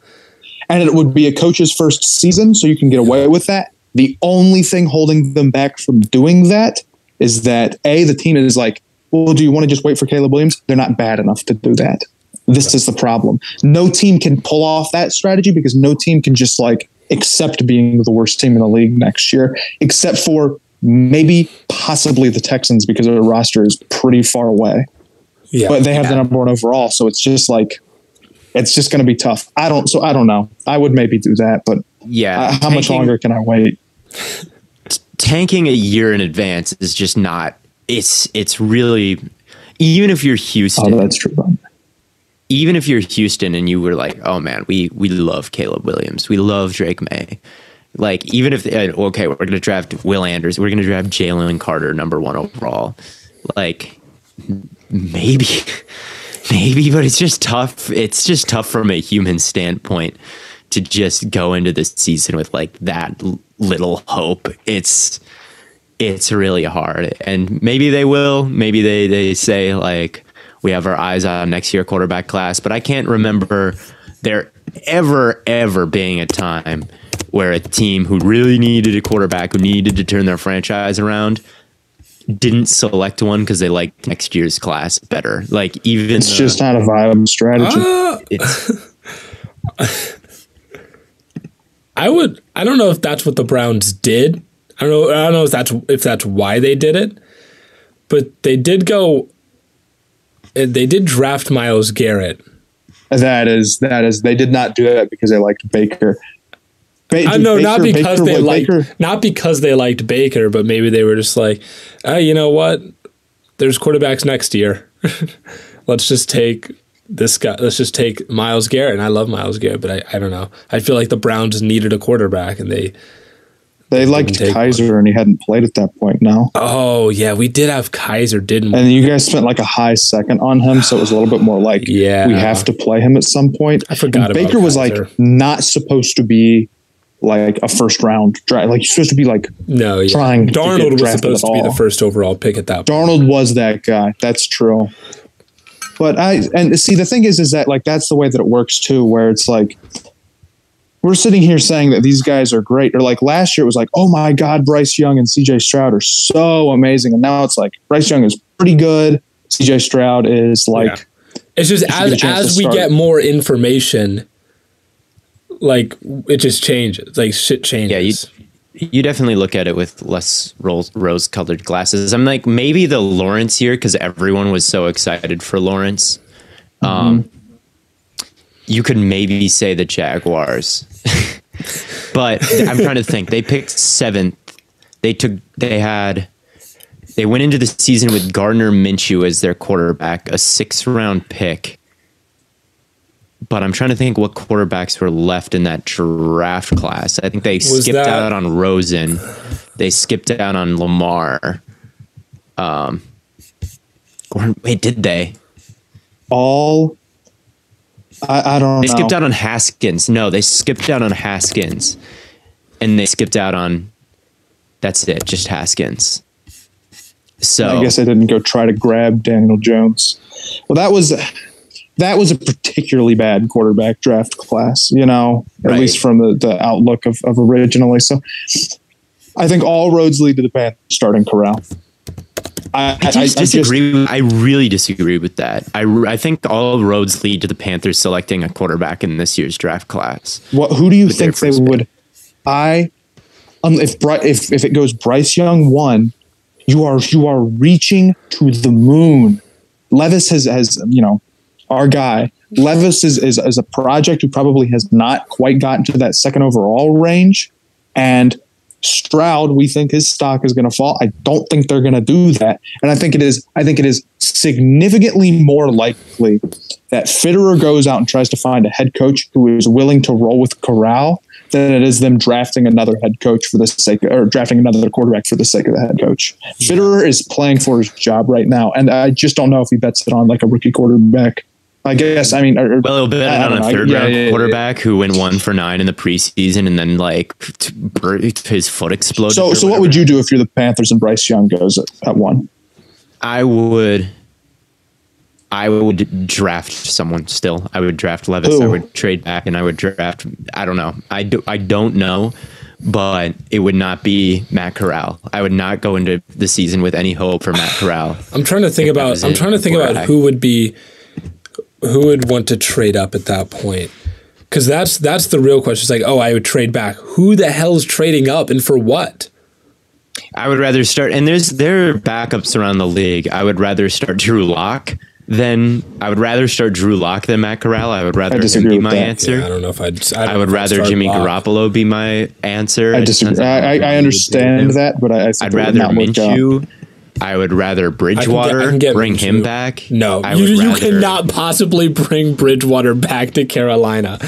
and it would be a coach's first season, so you can get away with that. The only thing holding them back from doing that is that a the team is like, well, do you want to just wait for Caleb Williams? They're not bad enough to do that. This is the problem. No team can pull off that strategy because no team can just like accept being the worst team in the league next year, except for maybe possibly the Texans because their roster is pretty far away. Yeah, but they have yeah. the number one overall, so it's just like it's just going to be tough. I don't, so I don't know. I would maybe do that, but yeah, uh, how tanking, much longer can I wait? Tanking a year in advance is just not. It's it's really even if you're Houston. Oh, that's true. Even if you're Houston and you were like, oh man, we we love Caleb Williams, we love Drake Maye. Like even if okay, we're going to draft Will Anderson, we're going to draft Jalen Carter number one overall. Like maybe maybe, but it's just tough. It's just tough from a human standpoint to just go into this season with like that little hope. It's it's really hard, and maybe they will. Maybe they they say like we have our eyes on next year quarterback class, but I can't remember there ever ever being a time where a team who really needed a quarterback who needed to turn their franchise around didn't select one because they liked next year's class better. Like even it's the, just not a viable strategy. Uh, I would. I don't know if that's what the Browns did. I don't know. I don't know if that's if that's why they did it, but they did go. Uh, they did draft Myles Garrett. That is that is. They did not do that because they liked Baker. Ba- I know, Baker, not because Baker, they liked, Baker? not because they liked Baker, but maybe they were just like, oh, you know what? There's quarterbacks next year. let's just take this guy. Let's just take Myles Garrett. And I love Myles Garrett, but I, I don't know. I feel like the Browns needed a quarterback, and they they liked Kizer one. and he hadn't played at that point. Now, oh yeah, we did have Kizer, didn't we? And you guys spent like a high second on him, so it was a little bit more like, yeah, we have to play him at some point. I forgot. And Baker was like not supposed to be like a first round draft. Like you're supposed to be like no yeah. trying. Darnold was supposed to be the first overall pick at that. Point. Darnold was that guy. That's true. But I and see the thing is is that like that's the way that it works too, where it's like we're sitting here saying that these guys are great, or like last year it was like, oh my god, Bryce Young and C.J. Stroud are so amazing, and now it's like Bryce Young is pretty good, C.J. Stroud is like. Yeah. It's just as as we get more information, like it just changes. Like shit changes. Yeah, you, you definitely look at it with less rose colored glasses. I'm like maybe the Lawrence year because everyone was so excited for Lawrence. Mm-hmm. Um, you could maybe say the Jaguars, but I'm trying to think. They picked seventh. They took. They had. They went into the season with Gardner Minshew as their quarterback, a six round pick but I'm trying to think what quarterbacks were left in that draft class. I think they Was skipped that- out on Rosen. They skipped out on Lamar. Um, wait, did they? All I, I don't know. They know. skipped out on Haskins. No, they skipped out on Haskins, and they skipped out on. That's it, just Haskins. So I guess I didn't go try to grab Daniel Jones. Well, that was that was a particularly bad quarterback draft class, you know, at Right. least from the, the outlook of, of originally. So I think all roads lead to the Panthers starting Corral. I, I just disagree. I really disagree with that. I, I think all roads lead to the Panthers selecting a quarterback in this year's draft class. what, who do you think they pick. would? I um, if if if it goes Bryce Young one, you are you are reaching to the moon. Levis has has you know our guy. Levis is, is is a project who probably has not quite gotten to that second overall range, and Stroud, we think his stock is going to fall. I don't think they're going to do that, and I think it is. I think it is significantly more likely that Fitterer goes out and tries to find a head coach who is willing to roll with Corral than it is them drafting another head coach for the sake or drafting another quarterback for the sake of the head coach. Fitterer is playing for his job right now, and I just don't know if he bets it on like a rookie quarterback. I guess. I mean, or, Well, he'll bet I- I it on don't a third Yeah, round yeah, yeah, yeah. quarterback who went one for nine in the preseason and then like t- bur- his foot exploded. So, or so what would you do if you're the Panthers and Bryce Young goes at, at one? I would. I would draft someone still. I would draft Levis. I would trade back, and I would draft. I don't know. I do. I don't know, but it would not be Matt Corral. I would not go into the season with any hope for Matt Corral. I'm trying to think about. I'm trying to think about who would be, who would want to trade up at that point. Because that's that's the real question. It's like, oh, I would trade back. Who the hell's trading up and for what? I would rather start, and there's there are backups around the league. I would rather start Drew Lock than I would rather start Drew Lock than Matt Corral. I would rather him disagree be with my that. answer. Yeah, I don't know if I'd. I, I would rather Jimmy Locke. Garoppolo be my answer. I disagree. I, I, I understand that, but I, I I'd rather not work. Minshew. I would rather Bridgewater I can get bring him Minshew. back. No, I you, you cannot possibly bring Bridgewater back to Carolina.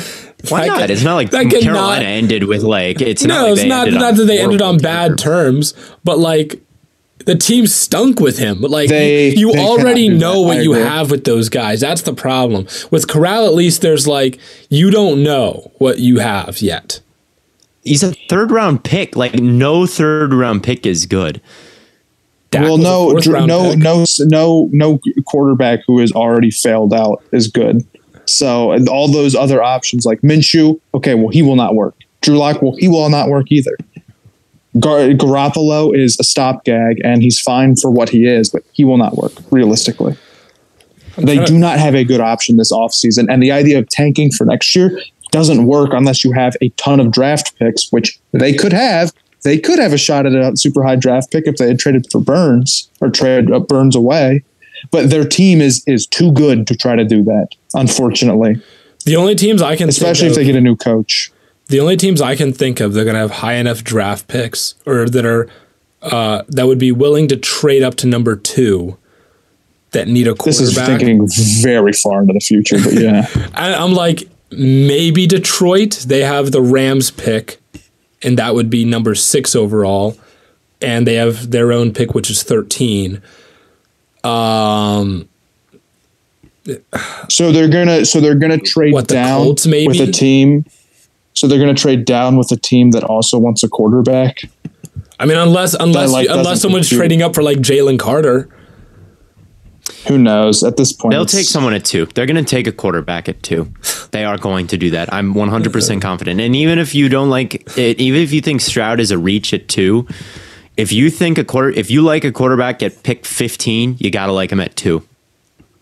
Why That not? can- It's not like that cannot- Carolina ended with like it's not no, like it's they not ended not that they ended on bad terms, but like the team stunk with him. Like They- you, you they already know what you have with those guys. That's the problem. With Corral, at least there's like you don't know what you have yet. He's a third round pick. Like no third round pick is good. Well, no, round no, pick. no, no, no quarterback who has already failed out is good. So, and all those other options like Minshew, okay, well, he will not work. Drew Lock, well, he will not work either. Gar- Garoppolo is a stopgag, and he's fine for what he is, but he will not work realistically. They trying to- do not have a good option this offseason, and the idea of tanking for next year doesn't work unless you have a ton of draft picks, which they could have. They could have a shot at a super high draft pick if they had traded for Burns or traded uh, Burns away, but their team is is too good to try to do that. Unfortunately, The only teams I can especially if they get a new coach. the only teams I can think of they're going to have high enough draft picks or that are uh, that would be willing to trade up to number two that need a quarterback. This is thinking very far into the future, but yeah. I, I'm like maybe Detroit. They have the Rams pick, and that would be number six overall, and they have their own pick, which is 13. Um, So they're gonna so they're gonna trade What, down Colts, with a team. So they're gonna trade down with a team that also wants a quarterback. I mean, unless unless like, unless someone's compute. trading up for like Jalen Carter. Who knows? At this point, They'll take someone at two. They're going to take a quarterback at two. They are going to do that. I'm 100% confident. And even if you don't like it, even if you think Stroud is a reach at two, if you think a quarter, if you like a quarterback at pick 15, you got to like him at two.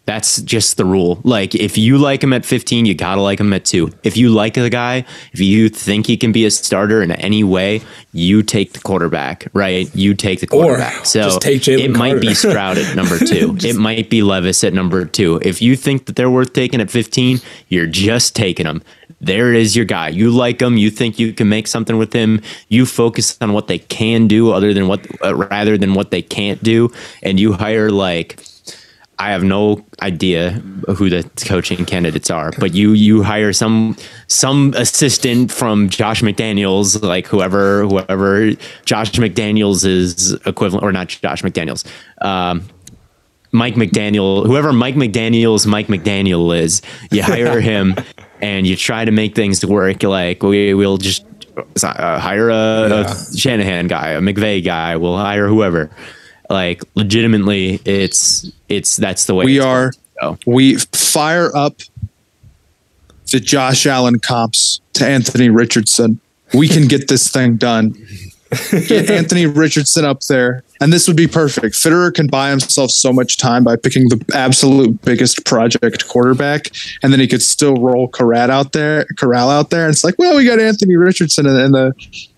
That's just the rule. Like, if you like him at 15, you got to like him at two. If you like the guy, if you think he can be a starter in any way, you take the quarterback, right? You take the quarterback. so just take Jalen it might be. Stroud at number two. it might be Levis at number two. If you think that they're worth taking at 15, you're just taking them. There is your guy. You like him. You think you can make something with him. You focus on what they can do, other than what, uh, rather than what they can't do, and you hire like I have no idea who the coaching candidates are, but you you hire some some assistant from Josh McDaniels, like whoever whoever Josh McDaniels is equivalent, or not Josh McDaniels, um, Mike McDaniel, whoever Mike McDaniel's Mike McDaniel is, you hire him and you try to make things work. Like we will just uh, hire a, Yeah. a Shanahan guy, a McVay guy. We'll hire whoever. Like legitimately, it's it's that's the way We are going to go. we fire up the Josh Allen comps to Anthony Richardson. We can get this thing done. Get Anthony Richardson up there, and this would be perfect. Fitterer can buy himself so much time by picking the absolute biggest project quarterback, and then he could still roll Corral out there. Corral out there, and it's like, well, we got Anthony Richardson in, in the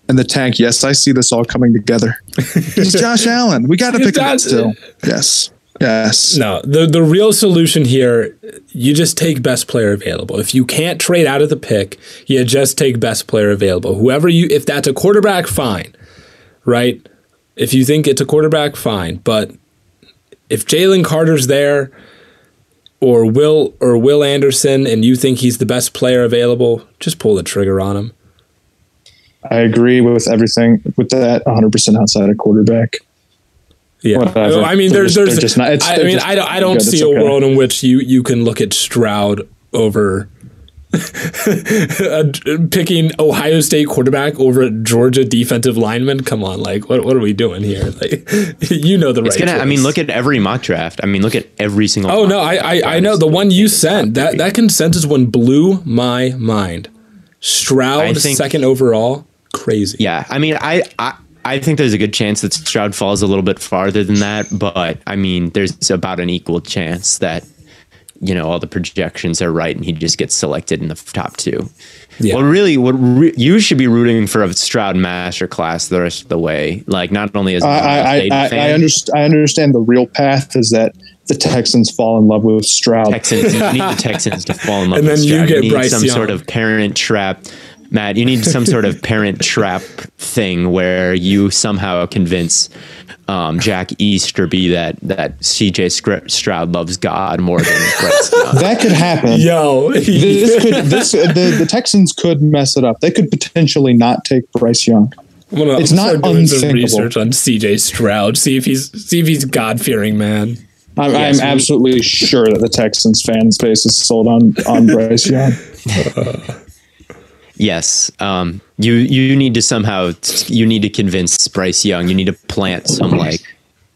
in the tank. Yes, I see this all coming together. It's Josh Allen. We got to pick him up still. Yes, yes. No, the the real solution here, you just take best player available. If you can't trade out of the pick, you just take best player available. Whoever you, if that's a quarterback, fine, right? If you think it's a quarterback, fine. But if Jalen Carter's there, or Will or Will Anderson, and you think he's the best player available, just pull the trigger on him. I agree with everything with that 100% outside of quarterback. Yeah, Whatever. I mean, there's, there's, just not- it's- I mean, just I don't, I don't see It's a okay. world in which you you can look at Stroud over uh, picking Ohio State quarterback over Georgia defensive lineman. Come on, like what what are we doing here? Like, you know the right. Gonna. I mean, look at every mock draft. I mean, look at every single. Oh no, I. I, I know the one you sent. That that consensus one blew my mind. Stroud think- second overall, crazy. Yeah, I mean, I, I I think there's a good chance that Stroud falls a little bit farther than that, but I mean, there's about an equal chance that you know all the projections are right and he just gets selected in the top two. Yeah. Well, really, what re- you should be rooting for a Stroud masterclass the rest of the way. Like, not only as a I, Ohio I, State I, I, fan, I understand the real path is that the Texans fall in love with Stroud. Texans. You need the Texans to fall in love And with then you Stroud. get need Bryce some Young. sort of parent trap. Matt, you need some sort of parent trap thing where you somehow convince um, Jack Easterby that that CJ Scr- Stroud loves God more than Bryce Young. That could happen. Yo, This could this the, the Texans could mess it up. They could potentially not take Bryce Young. I'm gonna, It's I'm not start doing some research on CJ Stroud. See if he's see if he's God fearing man. I'm, Yes, I'm absolutely sure that the Texans fan base is sold on on Bryce Young. yes, um, you you need to somehow you need to convince Bryce Young. You need to plant some like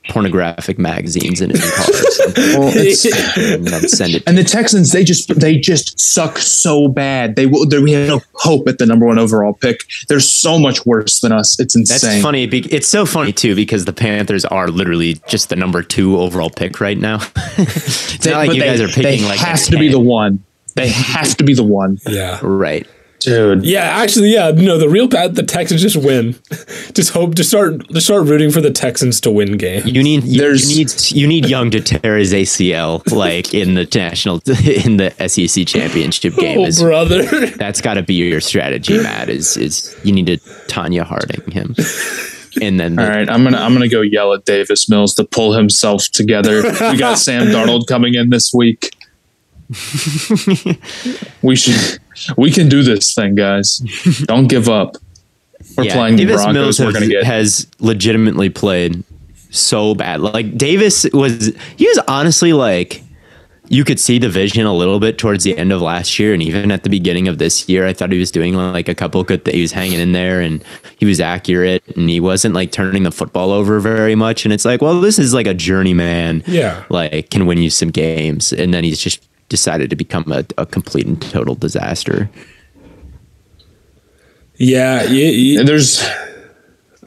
pornographic magazines in his car or something, Well, and send it. and the Texans they just they just suck so bad. They will. We have no hope at the number one overall pick. They're so much worse than us. It's insane. That's funny. be- It's so funny too because the Panthers are literally just the number two overall pick right now. it's They- not like you they- guys are picking they like have to be the one. They have to be the one, Yeah. right. Dude. Yeah, actually, yeah. No, the real path, the Texans just win. just hope to start to start rooting for the Texans to win game. You need you, There's- you need you need Young to tear his ACL like in the national in the SEC championship oh, game. Oh, Is, brother. that's got to be your strategy, Matt. Is is you need to Tonya Harding him, and then the- All right, I'm gonna I'm gonna go yell at Davis Mills to pull himself together. We got Sam Darnold coming in this week. we should we can do this thing, guys. Don't give up. We're yeah, playing the Davis Broncos. Mills We're has, gonna get has legitimately played so bad. Like Davis was, he was honestly like, you could see the vision a little bit towards the end of last year, and even at the beginning of this year, I thought he was doing like a couple good. That he was hanging in there, and he was accurate, and he wasn't like turning the football over very much. And it's like, well, this is like a journeyman. Yeah. like can win you some games, and then he's just decided to become a, a complete and total disaster. Yeah, you, you- And there's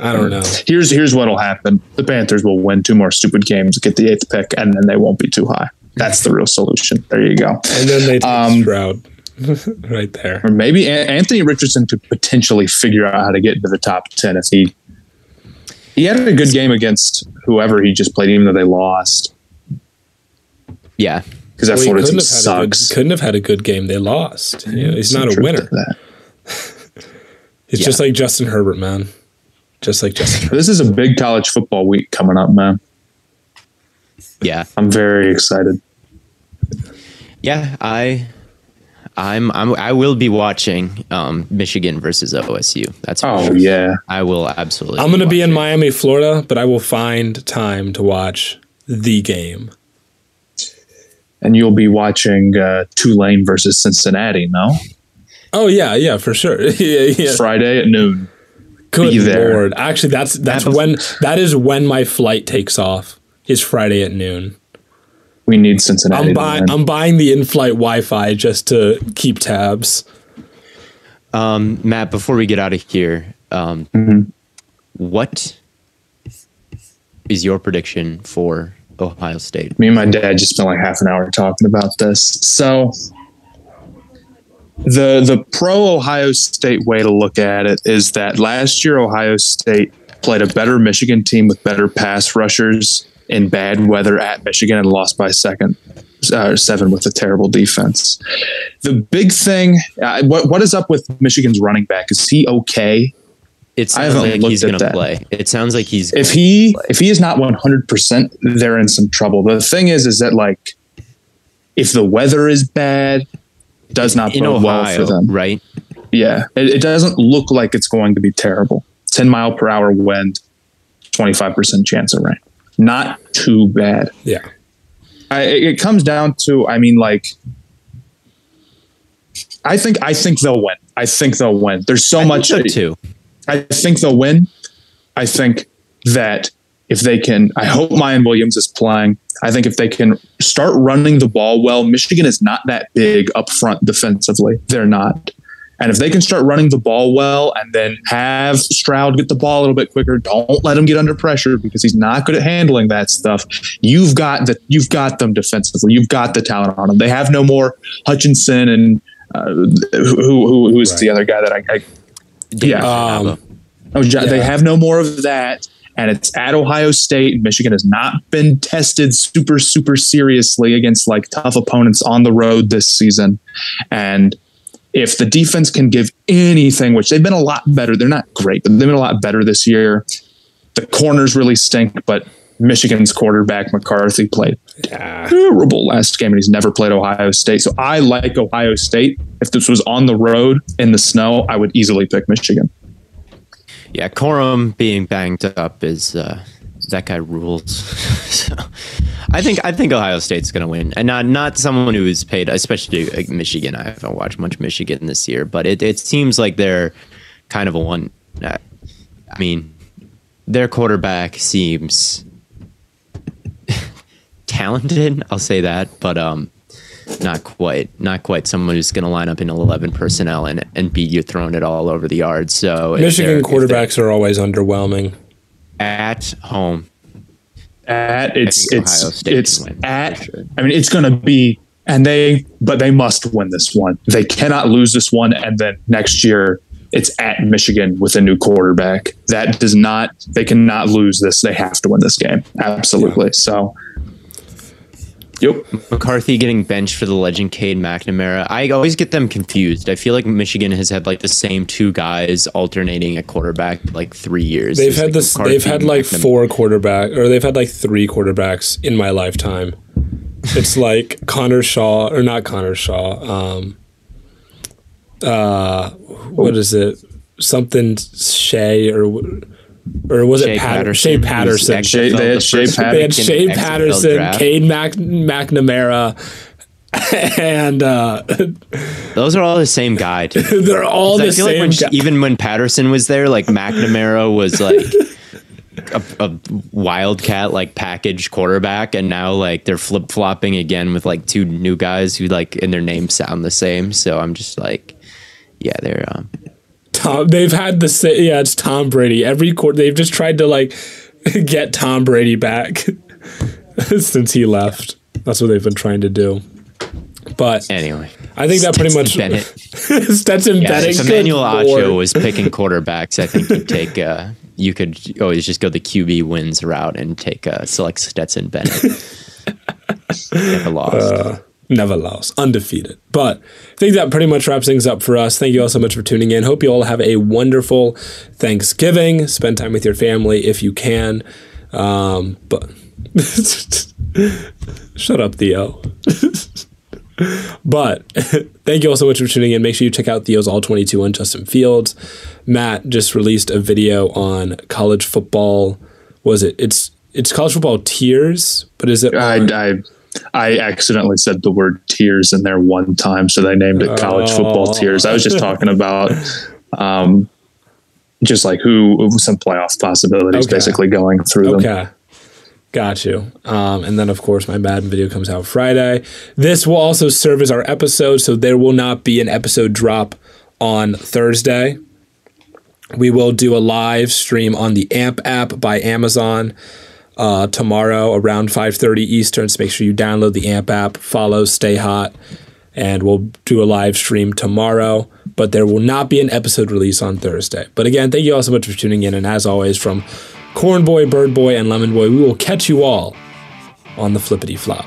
I don't know. here's here's what'll happen. The Panthers will win two more stupid games, get the eighth pick, and then they won't be too high. That's the real solution. There you go. And then they take Um, Stroud right there. Or maybe An- Anthony Richardson could potentially figure out how to get into the top ten if he he had a good game against whoever he just played, even though they lost. Yeah, Because that Well, he Florida couldn't team have, had a good, sucks. couldn't have had a good game. They lost. You know, he's Some not a winner. It's Yeah. just like Justin Herbert, man. Just like Justin Herbert. This is a big college football week coming up, man. Yeah, I'm very excited. yeah. I, I'm, I'm, I will be watching um, Michigan versus OSU. That's for Oh sure. yeah, I will absolutely. I'm going to be in. Miami, Florida, but I will find time to watch the game. And you'll be watching uh, Tulane versus Cincinnati. No, Oh yeah, yeah, for sure. yeah, yeah. Friday at noon. Good be there. lord. Actually, that's that's Have a- when that is when my flight takes off. Is Friday at noon. We need Cincinnati. I'm to buying. I'm buying the in-flight Wi-Fi just to keep tabs. Um, Matt, before we get out of here, um, Mm-hmm. what is your prediction for Ohio State? me and my dad just spent like half an hour talking about this. So the the pro Ohio State way to look at it is that last year Ohio State played a better Michigan team with better pass rushers in bad weather at Michigan and lost by second uh, seven with a terrible defense. The big thing, uh, what what is up with Michigan's running back? Is he okay? It sounds like he's going to play. It sounds like he's if he if he is not 100% they're in some trouble. The thing is is that like if the weather is bad does not in bode well for them. right? yeah. It, it doesn't look like it's going to be terrible. 10 mile per hour wind 25% chance of rain. Not too bad. Yeah. I, it it comes down to i mean like i think i think they'll win. I think they'll win. There's so I much so too. I think they'll win. I think that if they can, I hope Miyan Williams is playing. I think if they can start running the ball well, Michigan is not that big up front defensively. They're not. And if they can start running the ball well and then have Stroud get the ball a little bit quicker, don't let him get under pressure because he's not good at handling that stuff. You've got the you've got them defensively. You've got the talent on them. They have no more Hutchinson and uh, who, who who is the other guy that I, I yeah. Um, Oh, Ja- they have no more of that. And it's at Ohio State. Michigan has not been tested super, super seriously against like tough opponents on the road this season. And if the defense can give anything, which they've been a lot better, they're not great, but they've been a lot better this year. The corners really stink, but Michigan's quarterback McCarthy played terrible last game, and he's never played Ohio State. So I like Ohio State. If this was on the road in the snow, I would easily pick Michigan. Yeah, Corum being banged up is uh, that guy rules. so, I think I think Ohio State's going to win, and not not someone who is paid, especially like Michigan. I haven't watched much Michigan this year, but it it seems like they're kind of a one. Uh, I mean, their quarterback seems talented. I'll say that, but um, not quite, not quite someone who's going to line up in eleven personnel and and beat you throwing it all over the yard. So Michigan they're- if they're- quarterbacks are always underwhelming. at home. at it's it's Ohio State it's can at sure. I mean it's going to be and they but they must win this one. They cannot lose this one and then next year it's at Michigan with a new quarterback. That does not they cannot lose this. They have to win this game. Absolutely. So Yep. McCarthy getting benched for the legend Cade McNamara. I always get them confused. I feel like Michigan has had like the same two guys alternating at quarterback like three years. They've It's had like this. McCarthy, They've had like McNamara. four quarterback, or they've had like three quarterbacks in my lifetime. It's like Connor Shaw, or not Connor Shaw. Um, uh, what is it? Something Shea or or was Shea it Pat- Patterson, Shea who's Patterson? Shea- they had the Shea first Pat- They had Shea the Patterson, draft. Cade Mac- McNamara, and uh, Those are all the same guy. to they're all the I feel like same. when, guy. even when Patterson was there, like McNamara was like a, a wildcat like package quarterback, and now like they're flip flopping again with like two new guys who like and their names sound the same. So I'm just like, yeah, they're um, Tom, they've had the sa- yeah, it's Tom Brady. Every quarter, they've just tried to like get Tom Brady back since he left. That's what they've been trying to do. But anyway. I think that pretty much Stetson Bennett. Stetson Yeah, Bennett. if Emmanuel. Acho was picking quarterbacks, I think you'd take. Uh, you could always just go the QB wins route and take uh, select Stetson Bennett. Never lost. Uh, never lost, undefeated. But I think that pretty much wraps things up for us. Thank you all so much for tuning in. Hope you all have a wonderful Thanksgiving. Spend time with your family if you can. Um, but shut up, Theo. but thank you all so much for tuning in. Make sure you check out Theo's All 22 on Justin Fields. Matt just released a video on college football. Was it? It's it's college football tiers, but is it? I, I I accidentally said the word tears in there one time, so they named it college oh. football tears. I was just talking about um, just like who some playoff possibilities, okay. basically going through them. Okay. Got you. Um, and then, of course, my Madden video comes out Friday. This will also serve as our episode, so there will not be an episode drop on Thursday. We will do a live stream on the AMP app by Amazon uh, tomorrow around 5:30 Eastern. So make sure you download the AMP app, follow Stay Hot, and we'll do a live stream tomorrow. But there will not be an episode release on Thursday. But again, thank you all so much for tuning in. And as always, from Corn Boy, Bird Boy, and Lemon Boy, we will catch you all on the flippity flop.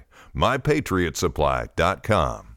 mypatriotsupply.com.